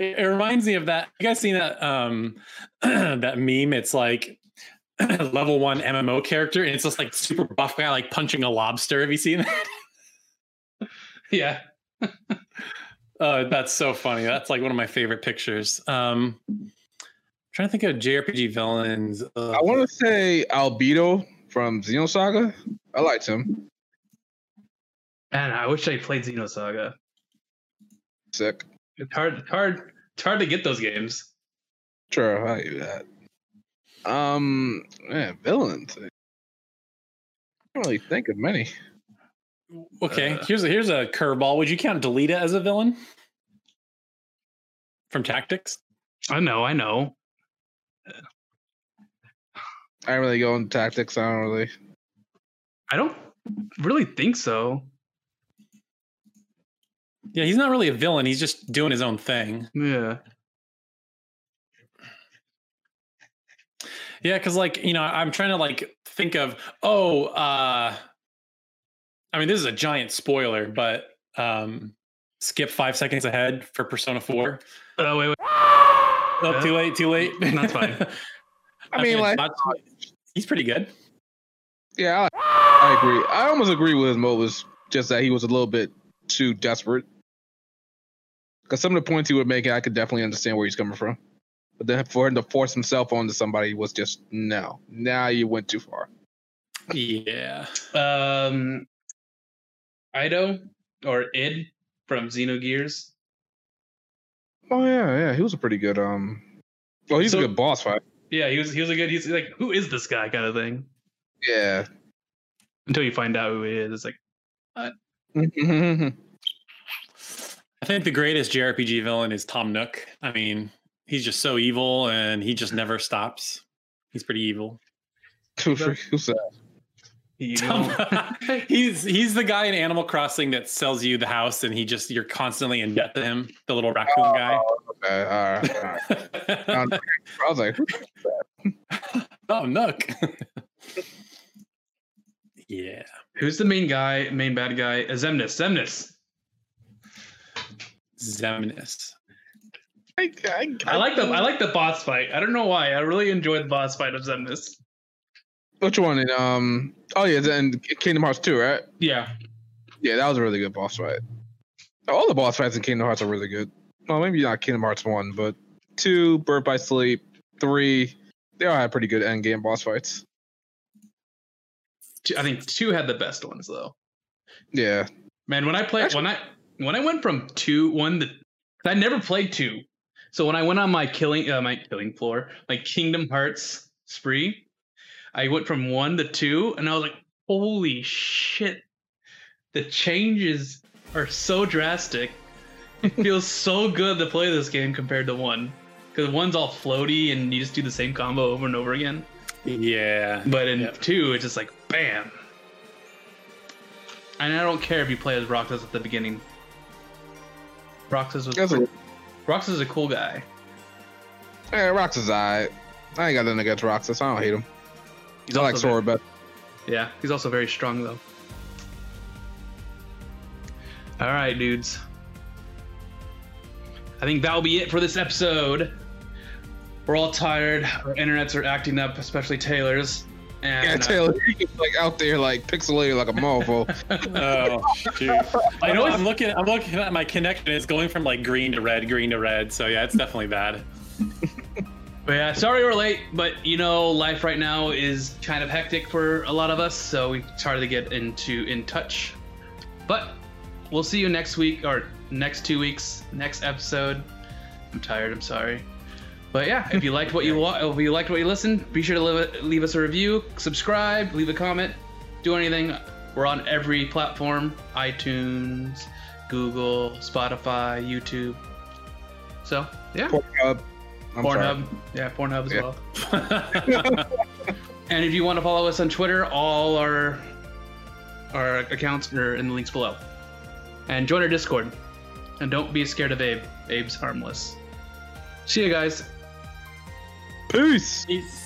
It, it reminds me of that. You guys seen that um [CLEARS THROAT] that meme? It's like [CLEARS THROAT] level one MMO character, and it's just like super buff guy like punching a lobster. Have you seen that? Yeah. Uh, [LAUGHS] that's so funny. That's like one of my favorite pictures. Um, trying to think of JRPG villains. Ugh. I want to say Albedo from Xenosaga. I liked him. Man, I wish I played Xenosaga. Sick. It's hard. It's hard. It's hard to get those games. Sure, I'll do that. Um, man, villains. I don't really think of many. Okay, uh, here's a, here's a curveball. Would you count Delita as a villain from Tactics? I know. I know. I don't really go into tactics. I don't really. I don't really think so. Yeah, he's not really a villain. He's just doing his own thing. Yeah. Yeah, because like you know, I'm trying to like think of oh, uh I mean, this is a giant spoiler, but um skip five seconds ahead for Persona 4. Oh wait, wait. Oh, too late, too late. That's fine. [LAUGHS] I mean, like, he's pretty good. Yeah, I, I agree. I almost agree with his motives, just that he was a little bit too desperate. Because some of the points he would make, I could definitely understand where he's coming from. But then for him to force himself onto somebody was just no. Now you went too far. Yeah. Um, Ido or Id from Xenogears. Oh yeah, yeah. He was a pretty good. Um. Well, he's So- a good boss fight. Yeah, he was. He was a good. He's like, who is this guy? Kind of thing. Yeah. Until you find out who he is, it's like, yeah, [LAUGHS] I think the greatest JRPG villain is Tom Nook. I mean, he's just so evil and he just never stops. He's pretty evil. [LAUGHS] Who's that? You [LAUGHS] know, he's he's the guy in Animal Crossing that sells you the house and he just you're constantly in debt to him, the little raccoon guy. Okay, all right, all right. [LAUGHS] I was like, who- oh, Nook. [LAUGHS] yeah. who's the main guy? Main bad guy? Uh, Xemnas. Xemnas. Xemnas. I, I, I like the. I like the boss fight. I don't know why. I really enjoyed the boss fight of Xemnas. Which one? In, um. Oh yeah, then Kingdom Hearts 2, right? Yeah. Yeah, that was a really good boss fight. All the boss fights in Kingdom Hearts are really good. Well, maybe not Kingdom Hearts 1, but 2, Birth by Sleep, 3, they all had pretty good end game boss fights. I think two had the best ones though. Yeah. Man, when I played when I when I went from two one to I never played two. So when I went on my killing uh, my killing floor, my Kingdom Hearts spree, I went from one to two, and I was like, holy shit. The changes are so drastic. It [LAUGHS] feels so good to play this game compared to one. Because one's all floaty and you just do the same combo over and over again. Yeah. But in Yep. two, it's just like bam. And I don't care if you play as Roxas at the beginning. Roxas was That's a, Roxas is a cool guy. yeah, Roxas, I. I ain't got nothing against Roxas. I don't hate him. He's I like also Sora better. Very, yeah, he's also very strong though. All right, dudes. I think that'll be it for this episode. We're all tired. Our internets are acting up, especially Taylor's. And Yeah, uh, Taylor, you just like out there like pixelated like a mofo. [LAUGHS] Oh shoot! I I know. know I'm looking. I'm looking at my connection. It's going from like green to red, green to red. So yeah, it's definitely bad. [LAUGHS] But yeah, sorry we're late, but you know, life right now is kind of hectic for a lot of us, so we started to get into in touch. But we'll see you next week or next two weeks, next episode. I'm tired. I'm sorry. But yeah, if you liked what you [LAUGHS] wa- if you liked what you listened, be sure to leave, leave us a review, subscribe, leave a comment, do anything. We're on every platform: iTunes, Google, Spotify, YouTube. So yeah. Pornhub. I'm sorry. Pornhub. Yeah, Pornhub as Yeah. well. [LAUGHS] And if you want to follow us on Twitter, all our our accounts are in the links below. And join our Discord. And don't be scared of Abe. Abe's harmless. See you guys. Peace. Peace.